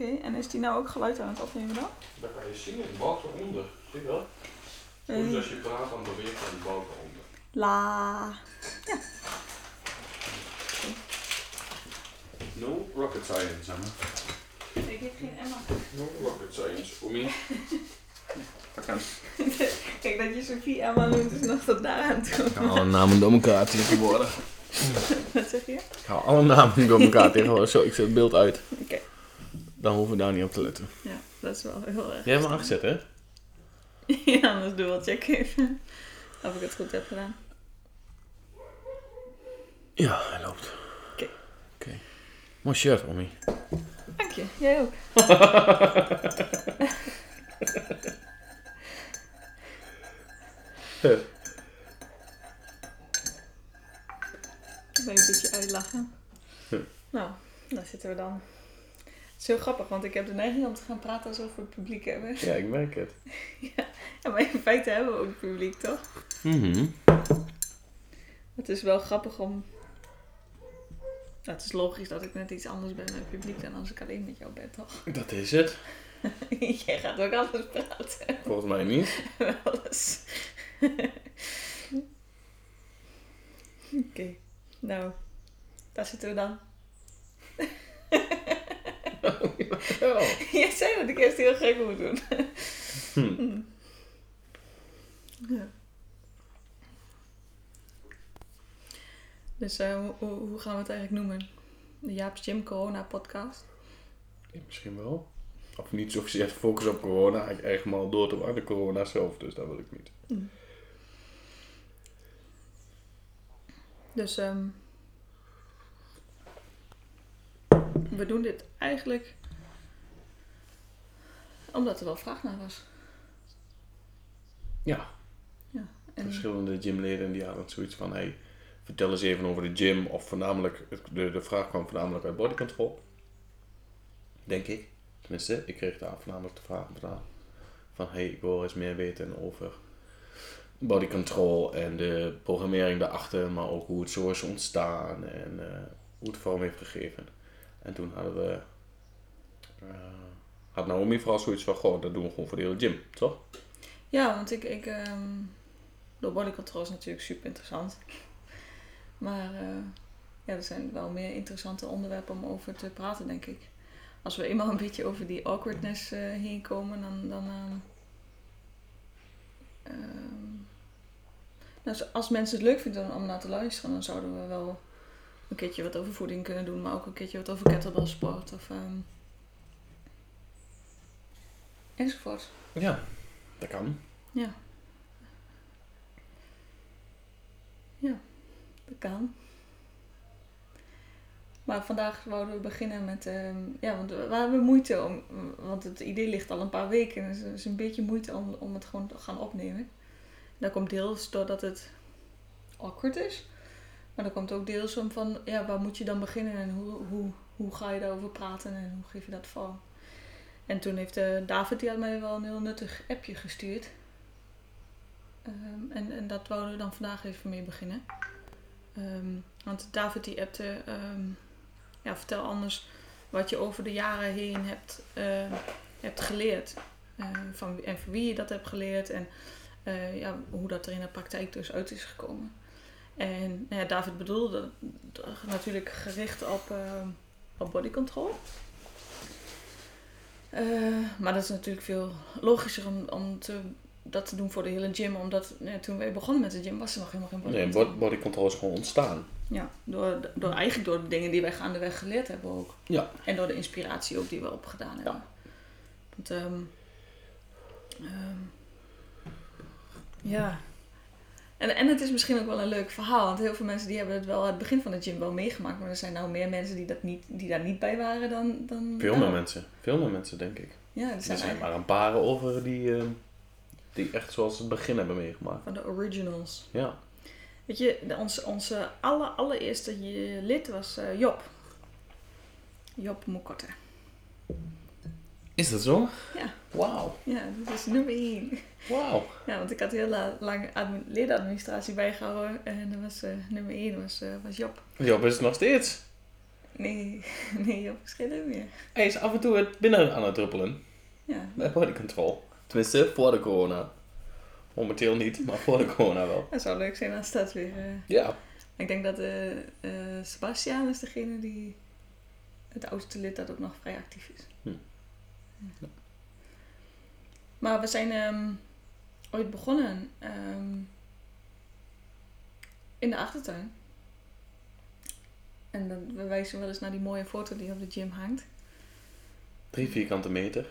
Oké, en is die nou ook geluid aan het opnemen dan? Dan kan je zien, de balk eronder. Zie je dat? Eh. Dus als je praat, dan beweegt dan de balk eronder. La. No rocket science, Emma. Ik heb geen Emma. No rocket science. Omi. Dat kan. Kijk, dat je Sophie Emma noemt is nog tot daar aan toe. Ik haal alle namen door elkaar tegenwoordig. Wat zeg je? Ik haal alle namen door elkaar tegenwoordig. Zo, ik zet het beeld uit. Oké. Dan hoeven we daar niet op te letten. Ja, dat is wel heel erg. Jij hebt hem aangezet, hè? Ja, anders doe wel check even. Of ik het goed heb gedaan. Ja, hij loopt. Oké. Oké. Mooi shirt, Omi. Dank je, jij ook. Ik ben een beetje uitlachen. Huh. Nou, daar zitten we dan. Het is heel grappig, want ik heb de neiging om te gaan praten alsof we het publiek hebben. Ja, ik merk het. Ja, maar in feite hebben we ook publiek, toch? Mhm. Het is wel grappig om... Nou, het is logisch dat ik net iets anders ben met het publiek dan als ik alleen met jou ben, toch? Dat is het. Jij gaat ook anders praten. Volgens mij niet. Wel eens. Oké, nou, daar zitten we dan. Ja. Jij zei dat ik eerst heel gek moet doen. Hm. Ja. Dus eh, hoe, gaan we het eigenlijk noemen? De Jaap's Gym Corona podcast? Ja, misschien wel. Of niet zozeer focus op corona. Ik echt maar door te de corona zelf. Dus dat wil ik niet. Dus ehm, we doen dit eigenlijk omdat er wel vraag naar was. Ja. Ja, en Verschillende gymleden die hadden zoiets van... Hey, vertel eens even over de gym. Of voornamelijk... De, de vraag kwam voornamelijk uit body control. Denk ik. Tenminste, ik kreeg daar voornamelijk de vraag vandaan. Van hey, ik wil eens meer weten over body control en de programmering daarachter, maar ook hoe het zo is ontstaan en eh, hoe het vorm heeft gegeven. En toen hadden we, eh, had Naomi vooral zoiets van, goh, dat doen we gewoon voor de hele gym, toch? Ja, want ik, ik ehm door body control is natuurlijk super interessant. Maar eh, ja, er zijn wel meer interessante onderwerpen om over te praten, denk ik. Als we eenmaal een beetje over die awkwardness eh, heen komen, dan. dan zo- als mensen het leuk vinden om naar te luisteren, dan zouden we wel een keertje wat over voeding kunnen doen, maar ook een keertje wat over kettlebellsport of. ehm enzovoort. Ja, dat kan. Ja. Ja, dat kan. Maar vandaag wouden we beginnen met... ehm, ja, want we we hebben moeite om... Want het idee ligt al een paar weken. En het is een beetje moeite om, om het gewoon te gaan opnemen. Dat komt deels doordat het awkward is. Maar dat komt ook deels om van... Ja, waar moet je dan beginnen? En hoe, hoe, hoe ga je daarover praten? En hoe geef je dat vorm? En toen heeft eh, David, die had mij wel een heel nuttig appje gestuurd. Ehm, en, en dat wouden we dan vandaag even mee beginnen. Ehm, want David die appte, ehm, ja, vertel anders wat je over de jaren heen hebt, hebt geleerd. Van, en van wie je dat hebt geleerd en eh, ja, hoe dat er in de praktijk dus uit is gekomen. En nou ja, David bedoelde natuurlijk gericht op, ehm, op body control. Eh, maar dat is natuurlijk veel logischer om, om te, dat te doen voor de hele gym. Omdat nee, toen wij begonnen met de gym was er nog helemaal geen body Nee, control. bod- body control is gewoon ontstaan. Ja, door, door, eigenlijk door de dingen die wij gaandeweg geleerd hebben ook. Ja. En door de inspiratie ook die we opgedaan hebben. Want, ehm, ehm, ja. En, en het is misschien ook wel een leuk verhaal. Want heel veel mensen die hebben het wel aan het begin van de gym wel meegemaakt. Maar er zijn nou meer mensen die, dat niet, die daar niet bij waren dan... dan Veel nou. meer mensen. Veel meer mensen, denk ik. Ja, er Er zijn, zijn eigenlijk maar een paar over die, eh, die echt zoals het begin hebben meegemaakt. van de originals. Ja. Weet je, onze, onze aller, allereerste lid was eh, Job. Job Mokotte. Is dat zo? Ja. Wauw. Ja, dat is nummer één. Wauw. Ja, want ik had heel la- lang admi- ledenadministratie bijgehouden. En dat was, eh, nummer één was, eh, was Job. Job is het nog steeds. Nee, nee, op verschillen meer. Hij is af en toe het binnen aan het druppelen. Ja, Bij body control. Tenminste, voor de corona. Momenteel niet, maar voor de corona wel. dat zou leuk zijn als dat weer... eh, Ja. Ik denk dat eh eh, Sebastiaan is degene die het oudste lid dat ook nog vrij actief is. Hm. Ja. Maar we zijn ehm, ooit begonnen ehm, in de achtertuin. En dan, we wijzen wel eens naar die mooie foto die op de gym hangt. Drie vierkante meter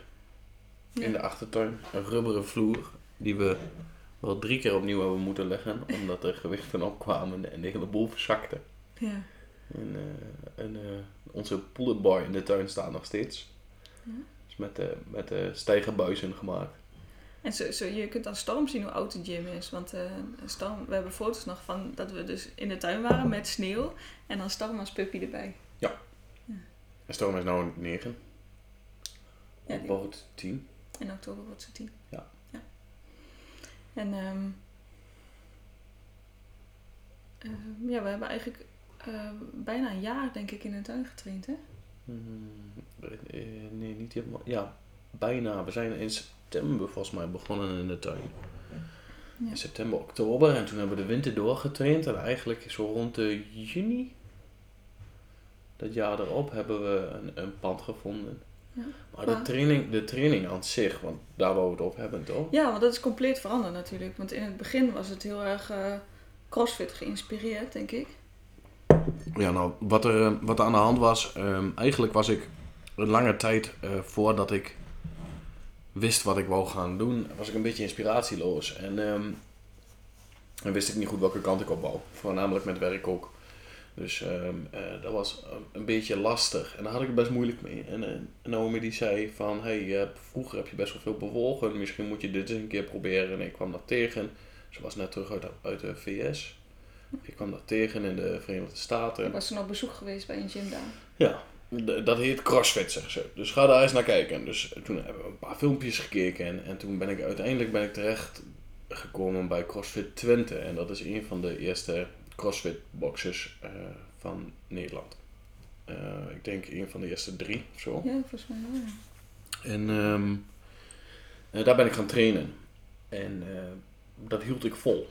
Ja. in de achtertuin. Een rubberen vloer die we wel drie keer opnieuw hebben moeten leggen. Omdat er gewichten opkwamen en de hele boel verzakte. Ja. En, eh, en eh, onze poelenbar in de tuin staat nog steeds. Ja. Met de, met de stijgerbuizen gemaakt. En zo, zo, je kunt aan Storm zien hoe oud de gym is. Want eh, Storm, we hebben foto's nog van dat we dus in de tuin waren met sneeuw. En dan Storm als puppy erbij. En Storm is nu negen. Ja, Op die- wordt tien. In oktober wordt ze tien. Ja. ja. En ehm, ehm, ja, we hebben eigenlijk eh, bijna een jaar denk ik in de tuin getraind, hè? Hmm, eh, nee, niet helemaal. Ja, bijna. We zijn in september volgens mij begonnen in de tuin. Ja. In september, oktober. En toen hebben we de winter doorgetraind. En eigenlijk zo rond de juni, dat jaar erop, hebben we een, een pand gevonden. Ja. Maar de training, de training aan zich, want daar wou we het op hebben toch? Ja, want dat is compleet veranderd natuurlijk. Want in het begin was het heel erg eh, crossfit geïnspireerd, denk ik. Ja, nou, wat er, eh, wat aan de hand was, ehm, eigenlijk was ik een lange tijd eh, voordat ik wist wat ik wou gaan doen, was ik een beetje inspiratieloos. En, ehm, en wist ik niet goed welke kant ik op wou. Voornamelijk met werk ook. Dus ehm, eh, dat was een- beetje lastig. En daar had ik het best moeilijk mee. En eh, Naomi die zei van, hey, vroeger heb je best wel veel bewogen. Misschien moet je dit eens een keer proberen. En ik kwam dat tegen. Ze was net terug uit, uit de VS. Ik kwam dat tegen in de Verenigde Staten. Ik was toen op bezoek geweest bij een gym daar. Ja, dat heet CrossFit, zeggen ze. Dus ga daar eens naar kijken. Dus toen hebben we een paar filmpjes gekeken en, en toen ben ik uiteindelijk ben ik terecht gekomen bij CrossFit Twente. En dat is een van de eerste CrossFit boxes eh, van Nederland. Eh, ik denk een van de eerste drie of zo. Ja, volgens mij wel. En ehm, eh, daar ben ik gaan trainen. En dat hield ik vol.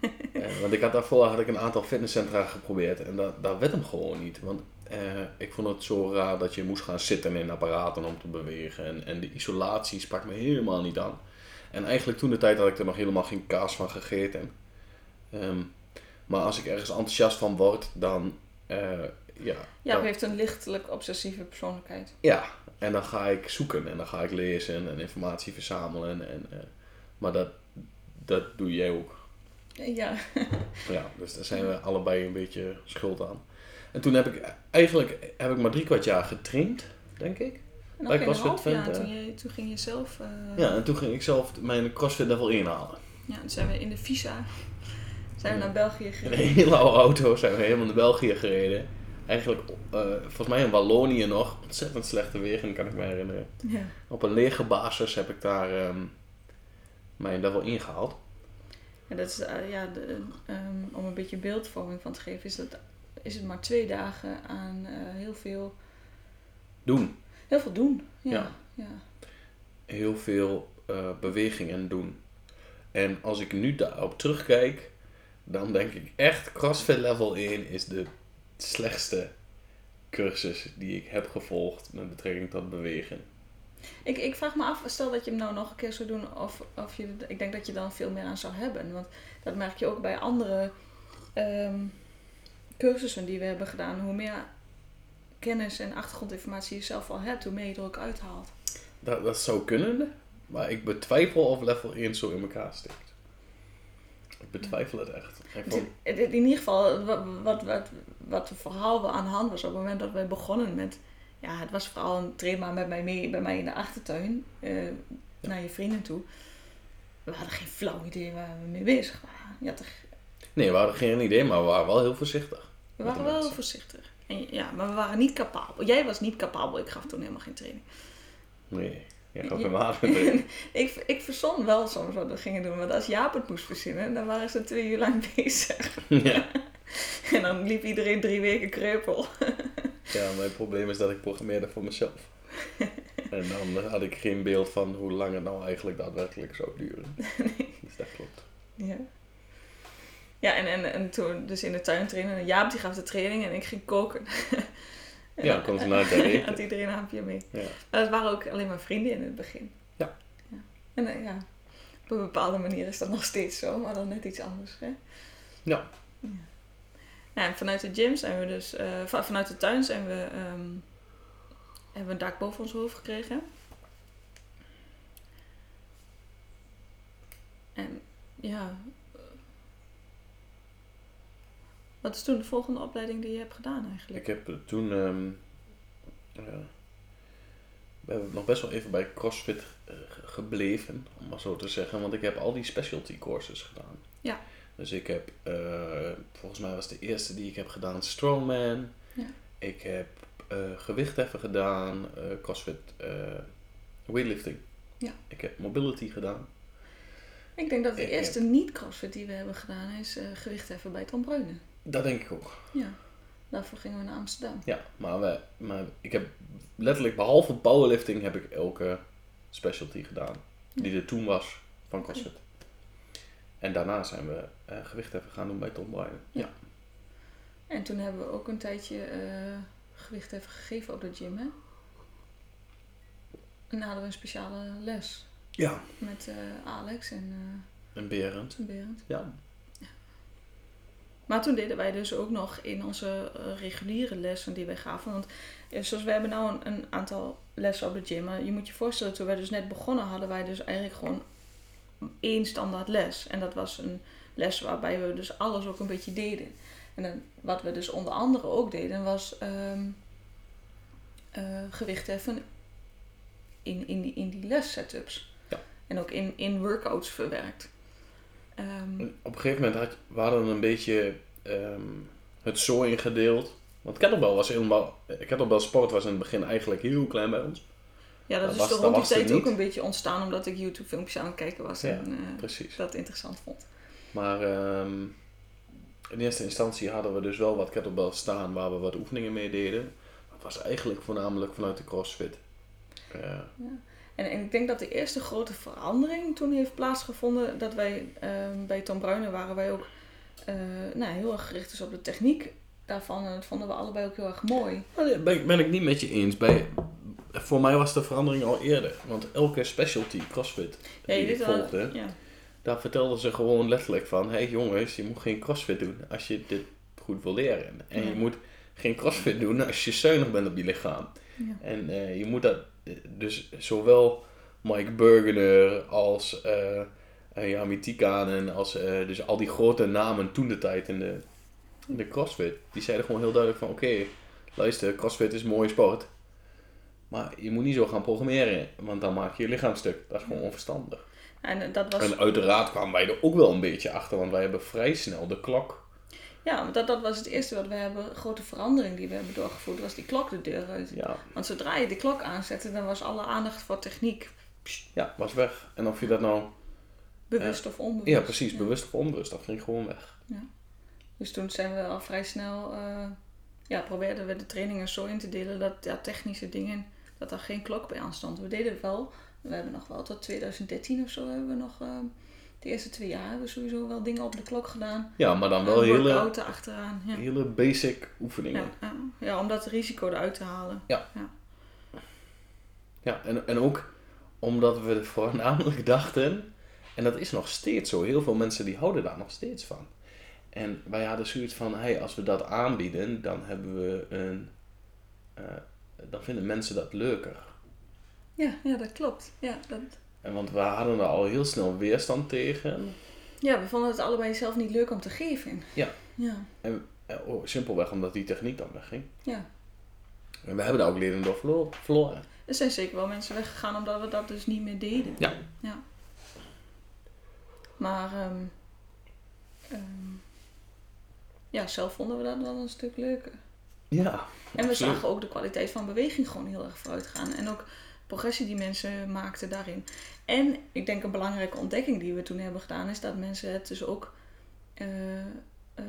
Eh, want ik had daarvoor had ik een aantal fitnesscentra geprobeerd en dat, dat werd hem gewoon niet. Want eh, ik vond het zo raar dat je moest gaan zitten in apparaten om te bewegen. En, en de isolatie sprak me helemaal niet aan. En eigenlijk toen de tijd had ik er nog helemaal geen kaas van gegeten. Ehm, maar als ik ergens enthousiast van word, dan eh, ja, Ja, dan- heeft een lichtelijk obsessieve persoonlijkheid. ja, en dan ga ik zoeken en dan ga ik lezen en informatie verzamelen. En, eh, maar dat, dat doe jij ook. Ja, Ja, dus daar zijn we allebei een beetje schuld aan. En toen heb ik eigenlijk heb ik maar drie kwart jaar getraind, denk ik. en CrossFit half jaar. Twente. Toen, je, toen ging je zelf... eh, Ja, en toen ging ik zelf mijn CrossFit level inhalen. ja, toen zijn we in de visa. Zijn we naar België In een gereden. hele oude auto zijn we helemaal naar België gereden. Eigenlijk, eh, volgens mij in Wallonië nog. Ontzettend slechte wegen, kan ik me herinneren. Ja. Op een lege basis heb ik daar ehm, mijn level ingehaald. En dat is, eh, ja, de, ehm, om een beetje beeldvorming van te geven, is, dat, is het maar twee dagen aan eh, heel, veel, Doen. heel veel doen. Ja. Ja. ja. heel veel eh, bewegingen doen. En als ik nu daarop terugkijk, dan denk ik echt CrossFit Level 1 is de slechtste cursus die ik heb gevolgd met betrekking tot bewegen. Ik, ik vraag me af, stel dat je hem nou nog een keer zou doen, of, of je, ik denk dat je dan veel meer aan zou hebben. Want dat merk je ook bij andere ehm, cursussen die we hebben gedaan. Hoe meer kennis en achtergrondinformatie je zelf al hebt, hoe meer je er ook uithaalt. Dat, dat zou kunnen, maar ik betwijfel of Level 1 zo in elkaar steekt. Ik betwijfel het echt. Het- vond- het- In ieder geval, wat, wat, wat, wat vooral wel aan de hand was op het moment dat wij begonnen met... Ja, het was vooral een train maar met mij mee, bij mij in de achtertuin, eh, naar je vrienden toe. We hadden geen flauw idee waar we mee bezig waren. Je had er, Nee, we hadden geen idee, maar we waren wel heel voorzichtig. we waren wel heel voorzichtig. En, ja, maar we waren niet capabel. Jij was niet capabel, ik gaf toen helemaal geen training. Nee, jij gaf hem aan meteen. ik, ik verzon wel soms wat we gingen doen, want als Jaap het moest verzinnen, dan waren ze twee uur lang bezig. ja. En dan liep iedereen drie weken kreupel. Ja, mijn probleem is dat ik programmeerde voor mezelf. en dan had ik geen beeld van hoe lang het nou eigenlijk daadwerkelijk zou duren. Dus dat klopt. Ja. Ja, en, en, en toen dus in de tuin trainen. En Jaap die gaf de training en ik ging koken. En Ja, dan- naar het eten. had iedereen een hapje mee. Ja. Maar het waren ook alleen maar vrienden in het begin. Ja. ja. En eh, ja, op een bepaalde manier is dat nog steeds zo, maar dan net iets anders. Hè? Ja. Ja, en vanuit de gym zijn we dus, eh, va- vanuit de tuin zijn we, ehm, hebben we een dak boven ons hoofd gekregen. En ja, wat is toen de volgende opleiding die je hebt gedaan eigenlijk? Ik heb eh, toen... ehm, ja, we hebben nog best wel even bij CrossFit eh, ge- gebleven, om maar zo te zeggen. Want ik heb al die specialty courses gedaan. Ja. Dus ik heb, eh, volgens mij was de eerste die ik heb gedaan Strongman. Ja. Ik heb eh gewichtheffen gedaan, eh, CrossFit weightlifting. Ja. Ik heb mobility gedaan. Ik denk dat de Ik eerste niet-crossfit die we hebben gedaan is gewicht heffen bij Tom Breunen. Dat denk ik ook. Ja, daarvoor gingen we naar Amsterdam. Ja, maar, we, maar ik heb letterlijk, behalve powerlifting, heb ik elke specialty gedaan. Die er toen was van CrossFit. En daarna zijn we eh gewichtheffen gaan doen bij Tom Bryan. Ja. En toen hebben we ook een tijdje eh, gewicht heffen gegeven op de gym, hè? En hadden we een speciale les Ja. met eh, Alex en En Berend. Berend. Ja. Maar toen deden wij dus ook nog in onze reguliere lessen die wij gaven. Want zoals we hebben nou een, een aantal lessen op de gym. Maar je moet je voorstellen, toen wij dus net begonnen, hadden wij dus eigenlijk gewoon één standaard les. En dat was een les waarbij we dus alles ook een beetje deden. En dan, wat we dus onder andere ook deden, was ehm eh, gewicht heffen in, in, die, in die les setups. Ja. En ook in, in workouts verwerkt. Ehm, Op een gegeven moment had, we hadden een beetje ehm, het zo ingedeeld. Want kettlebell was helemaal... eh, Kettlebell sport was in het begin eigenlijk heel klein bij ons. Ja, dat, Dat is was- toch dat rond die tijd ook een beetje ontstaan omdat ik YouTube filmpjes aan het kijken was Ja, en Precies. dat interessant vond. Maar ehm, in eerste instantie hadden we dus wel wat kettlebell staan waar we wat oefeningen mee deden. Het was eigenlijk voornamelijk vanuit de CrossFit. Eh, En, en ik denk dat de eerste grote verandering toen heeft plaatsgevonden dat wij ehm, bij Tom Bruinen waren wij ook eh, nou, heel erg gericht dus op de techniek daarvan en dat vonden we allebei ook heel erg mooi. daar ben, ik- ben ik niet met je eens. Bij, voor mij was de verandering al eerder. Want elke specialty CrossFit Ja, je die ik weet wel- volgde, ja. daar vertelden ze gewoon letterlijk van... Hé hey jongens, je moet geen CrossFit doen als je dit goed wil leren. En Ja. je moet geen CrossFit doen als je zuinig bent op je lichaam. Ja. En eh, je moet dat... Dus zowel Mike Burgener als eh uh, Jami Tikanen... Als, eh, dus al die grote namen toen de tijd in de, in de CrossFit... Die zeiden gewoon heel duidelijk van... Oké, luister, CrossFit is een mooie sport... Maar je moet niet zo gaan programmeren, want dan maak je je lichaam stuk. Dat is gewoon onverstandig. En eh, dat was, En uiteraard kwamen wij er ook wel een beetje achter, want wij hebben vrij snel de klok. ja, want dat, dat was het eerste wat we hebben, grote verandering die we hebben doorgevoerd, was die klok de deur uit. Ja, Want zodra je de klok aanzette, dan was alle aandacht voor techniek ja, was weg. En of je dat nou... bewust of onbewust. Ja, precies, Ja. bewust of onbewust, dat ging gewoon weg. Dus toen zijn we al vrij snel, eh, ja, probeerden we de trainingen zo in te delen dat ja, technische dingen, dat er geen klok bij aanstond. We deden wel, we hebben nog wel tot 2013 of zo hebben we nog, eh, de eerste twee jaar hebben we sowieso wel dingen op de klok gedaan. Ja, maar dan wel Een hele, workout erachteraan. Ja. hele basic oefeningen. Ja, ja. ja, om dat risico eruit te halen. Ja, en, en ook omdat we voornamelijk dachten, en dat is nog steeds zo, heel veel mensen die houden daar nog steeds van. En wij hadden zoiets van, hey, als we dat aanbieden, dan hebben we een, eh, dan vinden mensen dat leuker. Ja, ja, dat klopt. Ja, dat... En want we hadden er al heel snel weerstand tegen. ja, we vonden het allebei zelf niet leuk om te geven. Ja. Ja, Eh, oh, simpelweg omdat die techniek dan wegging. ja. En we hebben daar ook leren door verlo- verloren. Er zijn zeker wel mensen weggegaan omdat we dat dus niet meer deden. Ja. ja. Maar ehm, ehm, ja, zelf vonden we dat wel een stuk leuker. Ja, En we zagen ook de kwaliteit van beweging gewoon heel erg vooruit gaan. En ook progressie die mensen maakten daarin. En ik denk een belangrijke ontdekking die we toen hebben gedaan is dat mensen het dus ook eh, eh,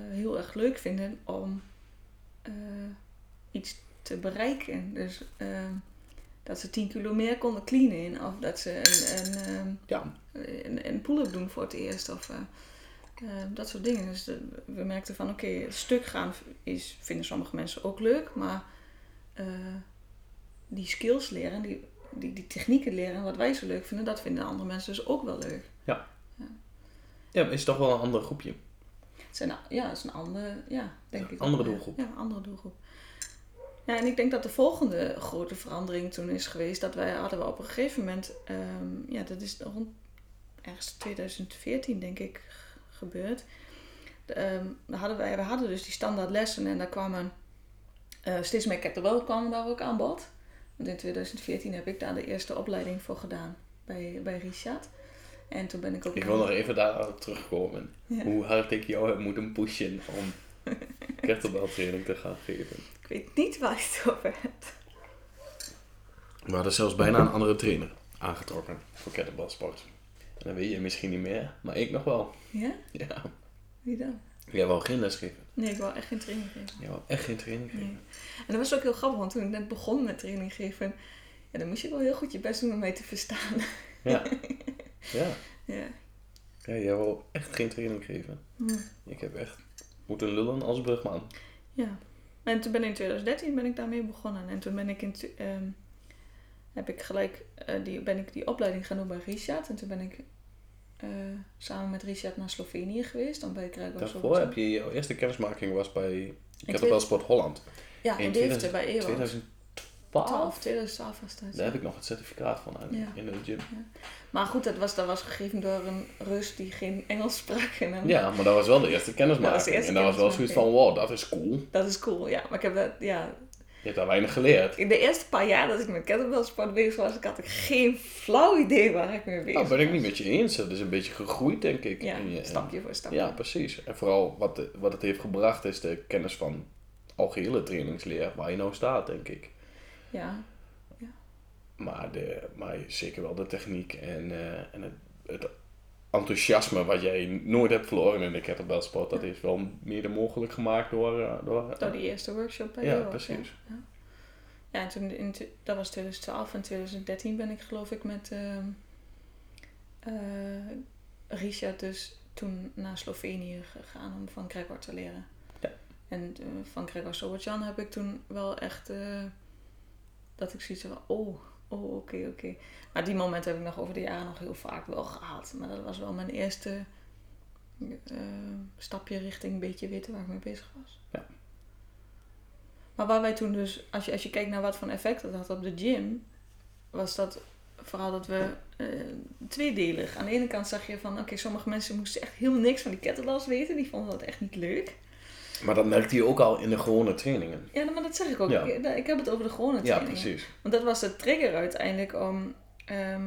heel erg leuk vinden om eh, iets te bereiken. Dus dat ze 10 kilo meer konden cleanen. Of dat ze een, een, Ja, een, een pull-up doen voor het eerst. Of eh, eh, dat soort dingen. Dus de- we merkten van oké, het stuk gaan is, vinden sommige mensen ook leuk. Maar eh, die skills leren, die, die, die technieken leren, wat wij zo leuk vinden, dat vinden andere mensen dus ook wel leuk. ja maar is toch wel een ander groepje. Het zijn, ja, het is een andere, ja, denk Ja, ik. andere ja. doelgroep. Ja, andere doelgroep. Ja, en ik denk dat de volgende grote verandering toen is geweest, dat wij hadden we op een gegeven moment, ehm, ja, dat is rond ergens 2014 denk ik g- gebeurd. De, ehm, we, hadden, wij, we hadden dus die standaard lessen en daar kwamen eh, steeds meer kettlebell kwamen daar ook aan bod. Want in 2014 heb ik daar de eerste opleiding voor gedaan bij, bij Richard. En toen ben ik ook... Ik wil nog even daarop terugkomen. Ja. Hoe hard ik jou heb moeten pushen om kettlebell training te gaan geven. Ik weet niet waar je het over hebt. We hadden zelfs bijna een andere trainer aangetrokken voor kettlebell sport. Dat weet je misschien niet meer, maar ik nog wel. Ja? Ja. Wie dan? Jij wou geen les geven. Nee, ik wou echt geen training geven. Jij wou echt geen training geven. Nee. En dat was ook heel grappig, want toen ik net begon met training geven, ja, dan moest je wel heel goed je best doen om mij te verstaan. Ja. Ja. ja. Ja, jij wou echt geen training geven. Hm. Ik heb echt moeten lullen als brugman. ja. En toen ben ik in 2013 ben ik daarmee begonnen. En toen ben ik in, ehm, heb ik gelijk eh, die, ben ik die opleiding gaan doen bij Richard. En toen ben ik eh, samen met Richard naar Slovenië geweest. Dan bij Kruikos Daarvoor heb je jouw eerste kennismaking was bij Kettlebell Sport Holland. Ja, in in Deventer bij Ewout. 2012. 12, 2012 was dat. Daar heb ik nog het certificaat van uit, Ja. in de gym. Maar goed, dat was, dat was gegeven door een Rus die geen Engels sprak. En dan- Ja, maar dat was wel de eerste kennismaking. Dat was de eerste en dat was wel zoiets van, wow, dat is cool. Dat is cool, ja. Maar ik heb dat, ja, Je hebt daar weinig geleerd. in de eerste paar jaar dat ik met kettlebellsport bezig was, ik had ik geen flauw idee waar ik mee bezig Nou, was. ben ik niet met je eens. Dat is een beetje gegroeid, denk ik. Ja, je- stapje voor stapje. Ja, precies. En vooral wat, de- wat het heeft gebracht is de kennis van algehele trainingsleer, waar je nou staat, denk ik. Ja, Maar, de, maar zeker wel de techniek en, eh, en het, het enthousiasme wat jij nooit hebt verloren in de kettlebellsport, dat is wel mede mogelijk gemaakt door... eh, door, door die eerste workshop bij Ja, Ewout, precies. Ja, ja. Ja, en toen, in, dat was 2012 en 2013 ben ik geloof ik met ehm eh, Richard dus toen naar Slovenië gegaan om van Gregor te leren. Ja. En eh, van Gregor Sobertjan heb ik toen wel echt eh, dat ik zoiets van, oh, oh oké, oké. Maar die moment heb ik nog over de jaren nog heel vaak wel gehad. Maar dat was wel mijn eerste eh, stapje richting een beetje weten waar ik mee bezig was. Ja. Maar waar wij toen dus, als je, als je kijkt naar wat voor effect dat had op de gym, was dat vooral dat we eh, tweedelig. Aan de ene kant zag je van, oké, sommige mensen moesten echt helemaal niks van die kettlebells weten. Die vonden dat echt niet leuk. Maar dat merkte je ook al in de gewone trainingen. Ja, maar dat zeg ik ook. Ja. Ik, ik heb het over de gewone Ja, trainingen. precies. Want dat was de trigger uiteindelijk om... ehm,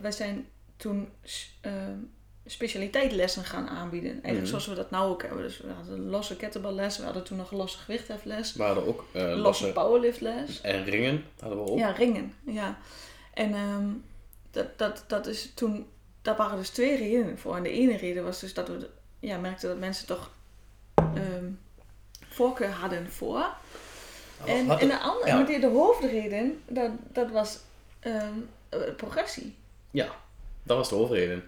wij zijn toen ehm, specialiteitlessen gaan aanbieden. Eigenlijk Mhm. zoals we dat nou ook hebben. Dus we hadden een losse kettlebellles. We hadden toen nog losse gewichthefles. We hadden ook eh, losse losse powerliftles. en ringen hadden we ook. Ja, ringen. Ja. En ehm, dat, dat, dat is toen... Daar waren dus twee redenen voor. En de ene reden was dus dat we ja, merkten dat mensen toch... voorkeur hadden voor. En, en de, andere, ja. die- de hoofdreden, dat, dat was ehm, eh, progressie. Ja, dat was de hoofdreden.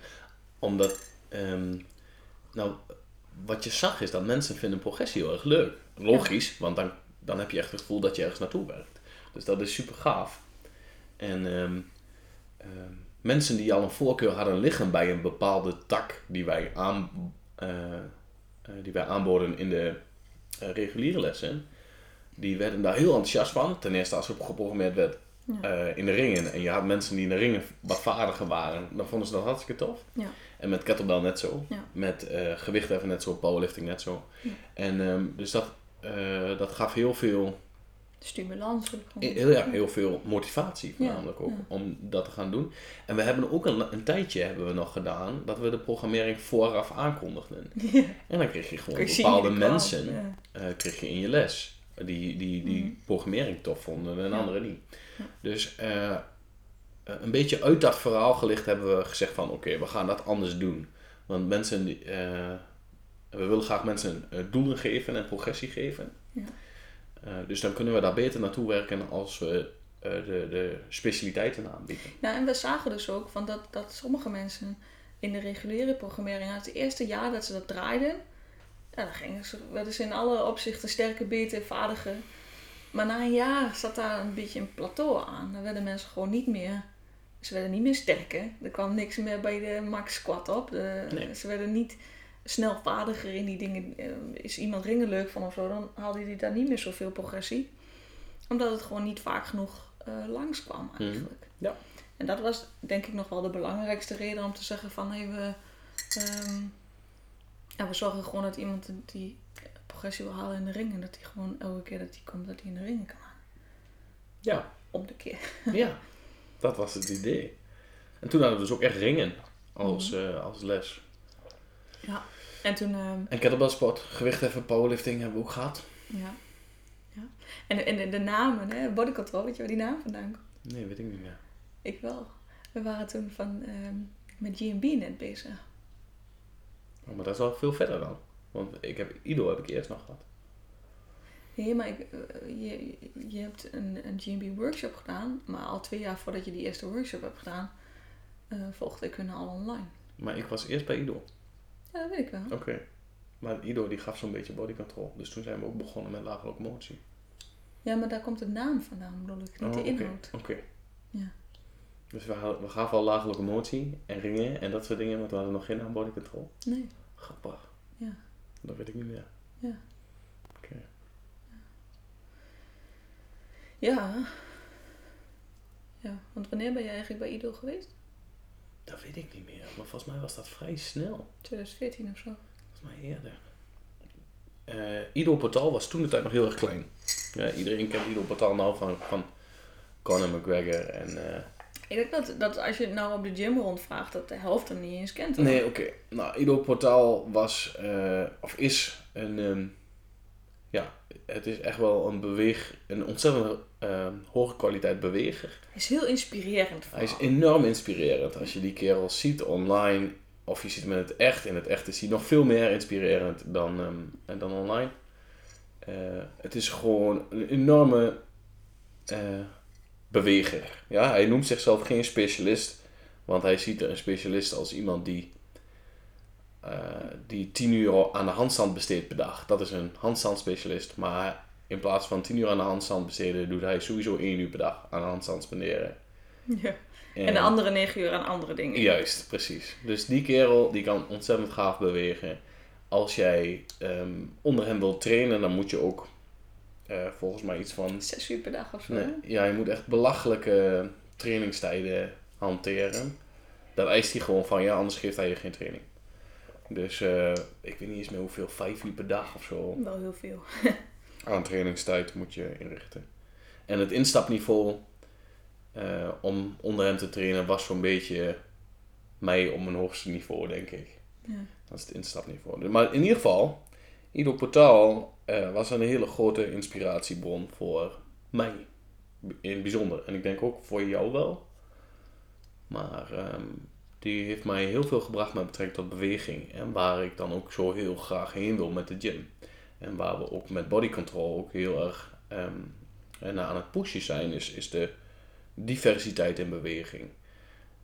Omdat, ehm, nou, wat je zag is dat mensen vinden progressie heel erg leuk. Logisch, want dan, dan heb je echt het gevoel dat je ergens naartoe werkt. Dus dat is super gaaf. En ehm, mensen die al een voorkeur hadden liggen bij een bepaalde tak die wij, aan, eh, eh, die wij aanboden in de reguliere lessen, die werden daar heel enthousiast van. Ten eerste als er geprogrammeerd werd Ja. eh, in de ringen. En je had mensen die in de ringen wat vaardiger waren. Dan vonden ze dat hartstikke tof. Ja. En met kettlebell net zo. Ja. Met eh gewicht even net zo. Powerlifting net zo. En ehm, dus dat, eh, dat gaf heel veel, Stimulans. heel, ja, heel veel motivatie Ja, voornamelijk ook. ja. Om dat te gaan doen. En we hebben ook een, een tijdje hebben we nog gedaan. Dat we de programmering vooraf aankondigden. Ja. En dan kreeg je gewoon bepaalde mensen eh, kreeg je in je les. Die, die, die Mhm. programmering tof vonden en anderen niet. Dus eh, eh, een beetje uit dat verhaal gelicht hebben we gezegd van oké, we gaan dat anders doen. Want mensen, die, we willen graag mensen doelen geven en progressie geven. Eh, dus dan kunnen we daar beter naartoe werken als we eh, de, de specialiteiten aanbieden. Nou, en we zagen dus ook van dat, dat sommige mensen in de reguliere programmering, het eerste jaar dat ze dat draaiden, ja, dan gingen ze, werden ze in alle opzichten sterker, beter, vaardiger. Maar na een jaar zat daar een beetje een plateau aan. Dan werden mensen gewoon niet meer, ze werden niet meer sterker. Er kwam niks meer bij de max squat op. De, Nee. Ze werden niet snel vaardiger in die dingen. Eh, Is iemand ringen leuk van of zo, dan haalde hij daar niet meer zoveel progressie. Omdat het gewoon niet vaak genoeg eh langs kwam eigenlijk. Ja. En dat was denk ik nog wel de belangrijkste reden om te zeggen van hey, we, ehm, ja, we zorgen gewoon dat iemand die progressie wil halen in de ring. En dat hij gewoon elke keer dat hij komt, dat hij in de ringen kan halen. Ja, Om de keer. ja. dat was het idee. En toen hadden we dus ook echt ringen als, eh, als les. Ja. En toen, ehm, En kettlebellsport, gewichtheffen, powerlifting hebben we ook gehad. ja. ja. En, en de, de namen, hè, body control, weet je waar die naam vandaan komt? Nee, weet ik niet meer. Ik wel. We waren toen van, ehm, met GMB net bezig. Oh, maar dat is wel veel verder dan. Want ik heb, Ido heb ik eerst nog gehad. Nee, maar ik, eh, je, je hebt een, een GMB workshop gedaan, maar al twee jaar voordat je die eerste workshop hebt gedaan, eh volgde ik hun al online. Maar ik was eerst bij Ido. Ja, dat weet ik wel. Oké. Maar Ido die gaf zo'n beetje body control. Dus toen zijn we ook begonnen met lage locomotie. Ja, maar daar komt de naam vandaan, bedoel ik, niet Oh, de oké. inhoud. Oké. Ja. Dus we, hadden- we gaven al lage locomotie en ringen en dat soort dingen, want we hadden nog geen naam body control. Nee. Grappig. Ja. Dat weet ik niet meer. Ja. Oké. Ja. Ja, want wanneer ben je eigenlijk bij Ido geweest? Dat weet ik niet meer. Maar volgens mij was dat vrij snel. 2014 of zo. Volgens mij eerder. Eh, Ido Portal was toen de tijd nog heel erg klein. Ja, iedereen kent Ido Portal nou van, van Conor McGregor en... eh, Ik denk dat, dat als je het nou op de gym rondvraagt, dat de helft hem niet eens kent. hoor. Nee, oké. Nou, Ido Portaal was, eh, of is een, ehm, ja, het is echt wel een beweeg, een ontzettend ehm, hoge kwaliteit beweger. Hij is heel inspirerend. Hij is enorm inspirerend. Als je die kerel ziet online, of je ziet hem in het echt, in het echt is hij nog veel meer inspirerend dan, ehm, dan online. Eh, het is gewoon een enorme eh, beweger. Ja, hij noemt zichzelf geen specialist, want hij ziet een specialist als iemand die, eh, die 10 uur aan de handstand besteedt per dag. Dat is een handstandspecialist, maar in plaats van 10 uur aan de handstand besteden, doet hij sowieso 1 uur per dag aan de handstand spenderen. Ja. En de andere negen uur aan andere dingen. Juist, precies. Dus die kerel die kan ontzettend gaaf bewegen. Als jij ehm, onder hem wilt trainen, dan moet je ook eh, volgens mij iets van. Zes uur per dag of zo. Nee, ja, je moet echt belachelijke trainingstijden hanteren. Dat eist hij gewoon van ja, anders geeft hij je geen training. Dus eh, ik weet niet eens meer hoeveel, vijf uur per dag of zo Wel heel veel. aan trainingstijd moet je inrichten. En het instapniveau eh, om onder hem te trainen was zo'n beetje mij op mijn hoogste niveau, denk ik. Ja. Dat is het instapniveau. Maar in ieder geval, Ido Portaal eh, was een hele grote inspiratiebron voor mij. In het bijzonder. En ik denk ook voor jou wel. Maar ehm, die heeft mij heel veel gebracht met betrekking tot beweging. En waar ik dan ook zo heel graag heen wil met de gym. En waar we ook met body control ook heel erg ehm, en aan het pushen zijn, is, is de diversiteit in beweging.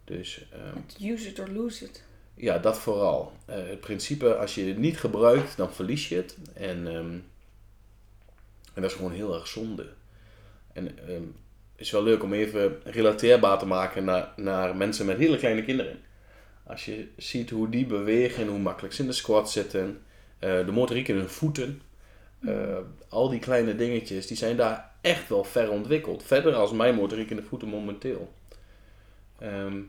Dus ehm, Het Use it or lose it. ja, dat vooral. Eh, het principe, als je het niet gebruikt, dan verlies je het. En, ehm, en dat is gewoon heel erg zonde. En het is wel leuk om even relateerbaar te maken naar, naar mensen met hele kleine kinderen. Als je ziet hoe die bewegen en hoe makkelijk ze in de squat zitten, eh, de motoriek in hun voeten, eh, al die kleine dingetjes, die zijn daar echt wel ver ontwikkeld. Verder als mijn motoriek in de voeten momenteel. Ehm,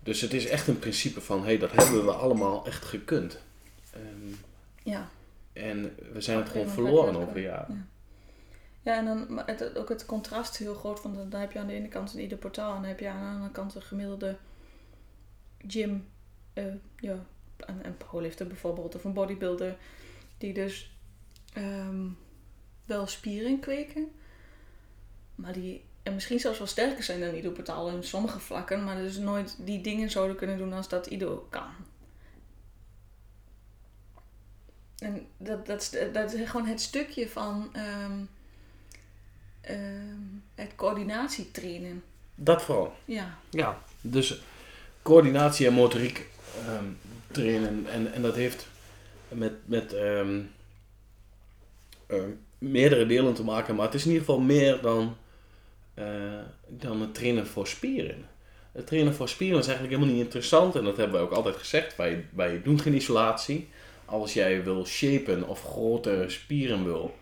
dus het is echt een principe van, hé, hey, dat hebben we allemaal echt gekund. Ehm, Ja. en we zijn het gewoon verloren over jaren. Ja, en dan het, ook het contrast is heel groot. Want dan heb je aan de ene kant een ieder portaal. En dan heb je aan de andere kant een gemiddelde gym. eh, ja, een, een powerlifter bijvoorbeeld. Of een bodybuilder. Die dus ehm, wel spieren kweken. Maar die en misschien zelfs wel sterker zijn dan ieder portaal in sommige vlakken. Maar dus nooit die dingen zouden kunnen doen als dat Ido kan. en dat, dat, is- dat is gewoon het stukje van ehm, ehm, het coördinatietrainen. Dat vooral. Ja, Ja, dus coördinatie en motoriek ehm, trainen. En, en dat heeft met, met ehm, ehm, meerdere delen te maken. Maar het is in ieder geval meer dan, eh, dan het trainen voor spieren. Het trainen voor spieren is eigenlijk helemaal niet interessant. En dat hebben wij ook altijd gezegd. Wij, wij doen geen isolatie. Als jij wil shapen of grote spieren wil.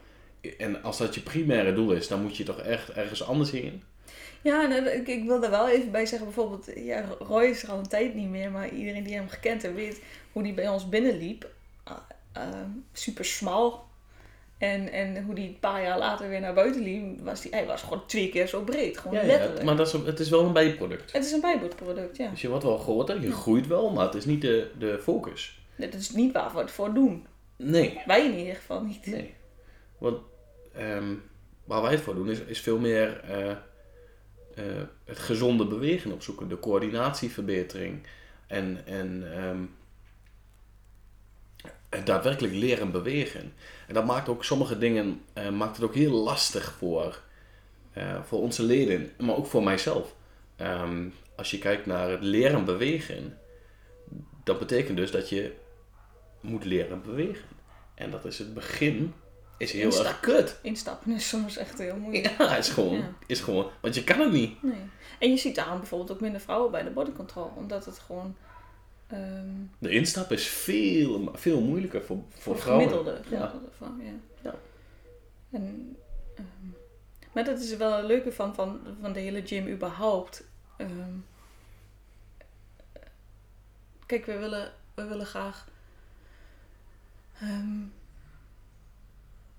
En als dat je primaire doel is, dan moet je toch echt ergens anders heen. Ja en, ik, ik wil er wel even bij zeggen, bijvoorbeeld, ja, Roy is er al een tijd niet meer, maar iedereen die hem gekend heeft weet hoe hij bij ons binnenliep. Ehm, super smal. En, en hoe die een paar jaar later weer naar buiten liep, was die, hij was gewoon twee keer zo breed. Gewoon Ja, ja, letterlijk. maar dat is, het is wel een bijproduct. Het is een bijboordproduct, ja. Dus je wordt wel groter, je groeit wel, maar het is niet de, de focus. Dat is niet waar we het voor doen. Nee. Wij in ieder geval niet. Nee. Want ehm, waar wij het voor doen is, is veel meer eh, eh, het gezonde bewegen opzoeken. De coördinatieverbetering. En, en ehm, daadwerkelijk leren bewegen. En dat maakt ook sommige dingen eh, maakt het ook heel lastig voor, eh, voor onze leden, maar ook voor mijzelf. Ehm, als je kijkt naar het leren bewegen, dat betekent dus dat je moet leren bewegen. En dat is het begin, is heel Instap. erg kut. Instappen is soms echt heel moeilijk. Ja, is gewoon, Ja. is gewoon, want je kan het niet. Nee. En je ziet daarom bijvoorbeeld ook minder vrouwen bij de body control. Omdat het gewoon ehm De instap is veel, veel moeilijker voor, voor, vrouwen. gemiddelde, Ja. gemiddelde vrouwen, ja. Ja. En, ehm, maar dat is wel een leuke van, van, van de hele gym überhaupt. Ehm, kijk, we willen, we willen graag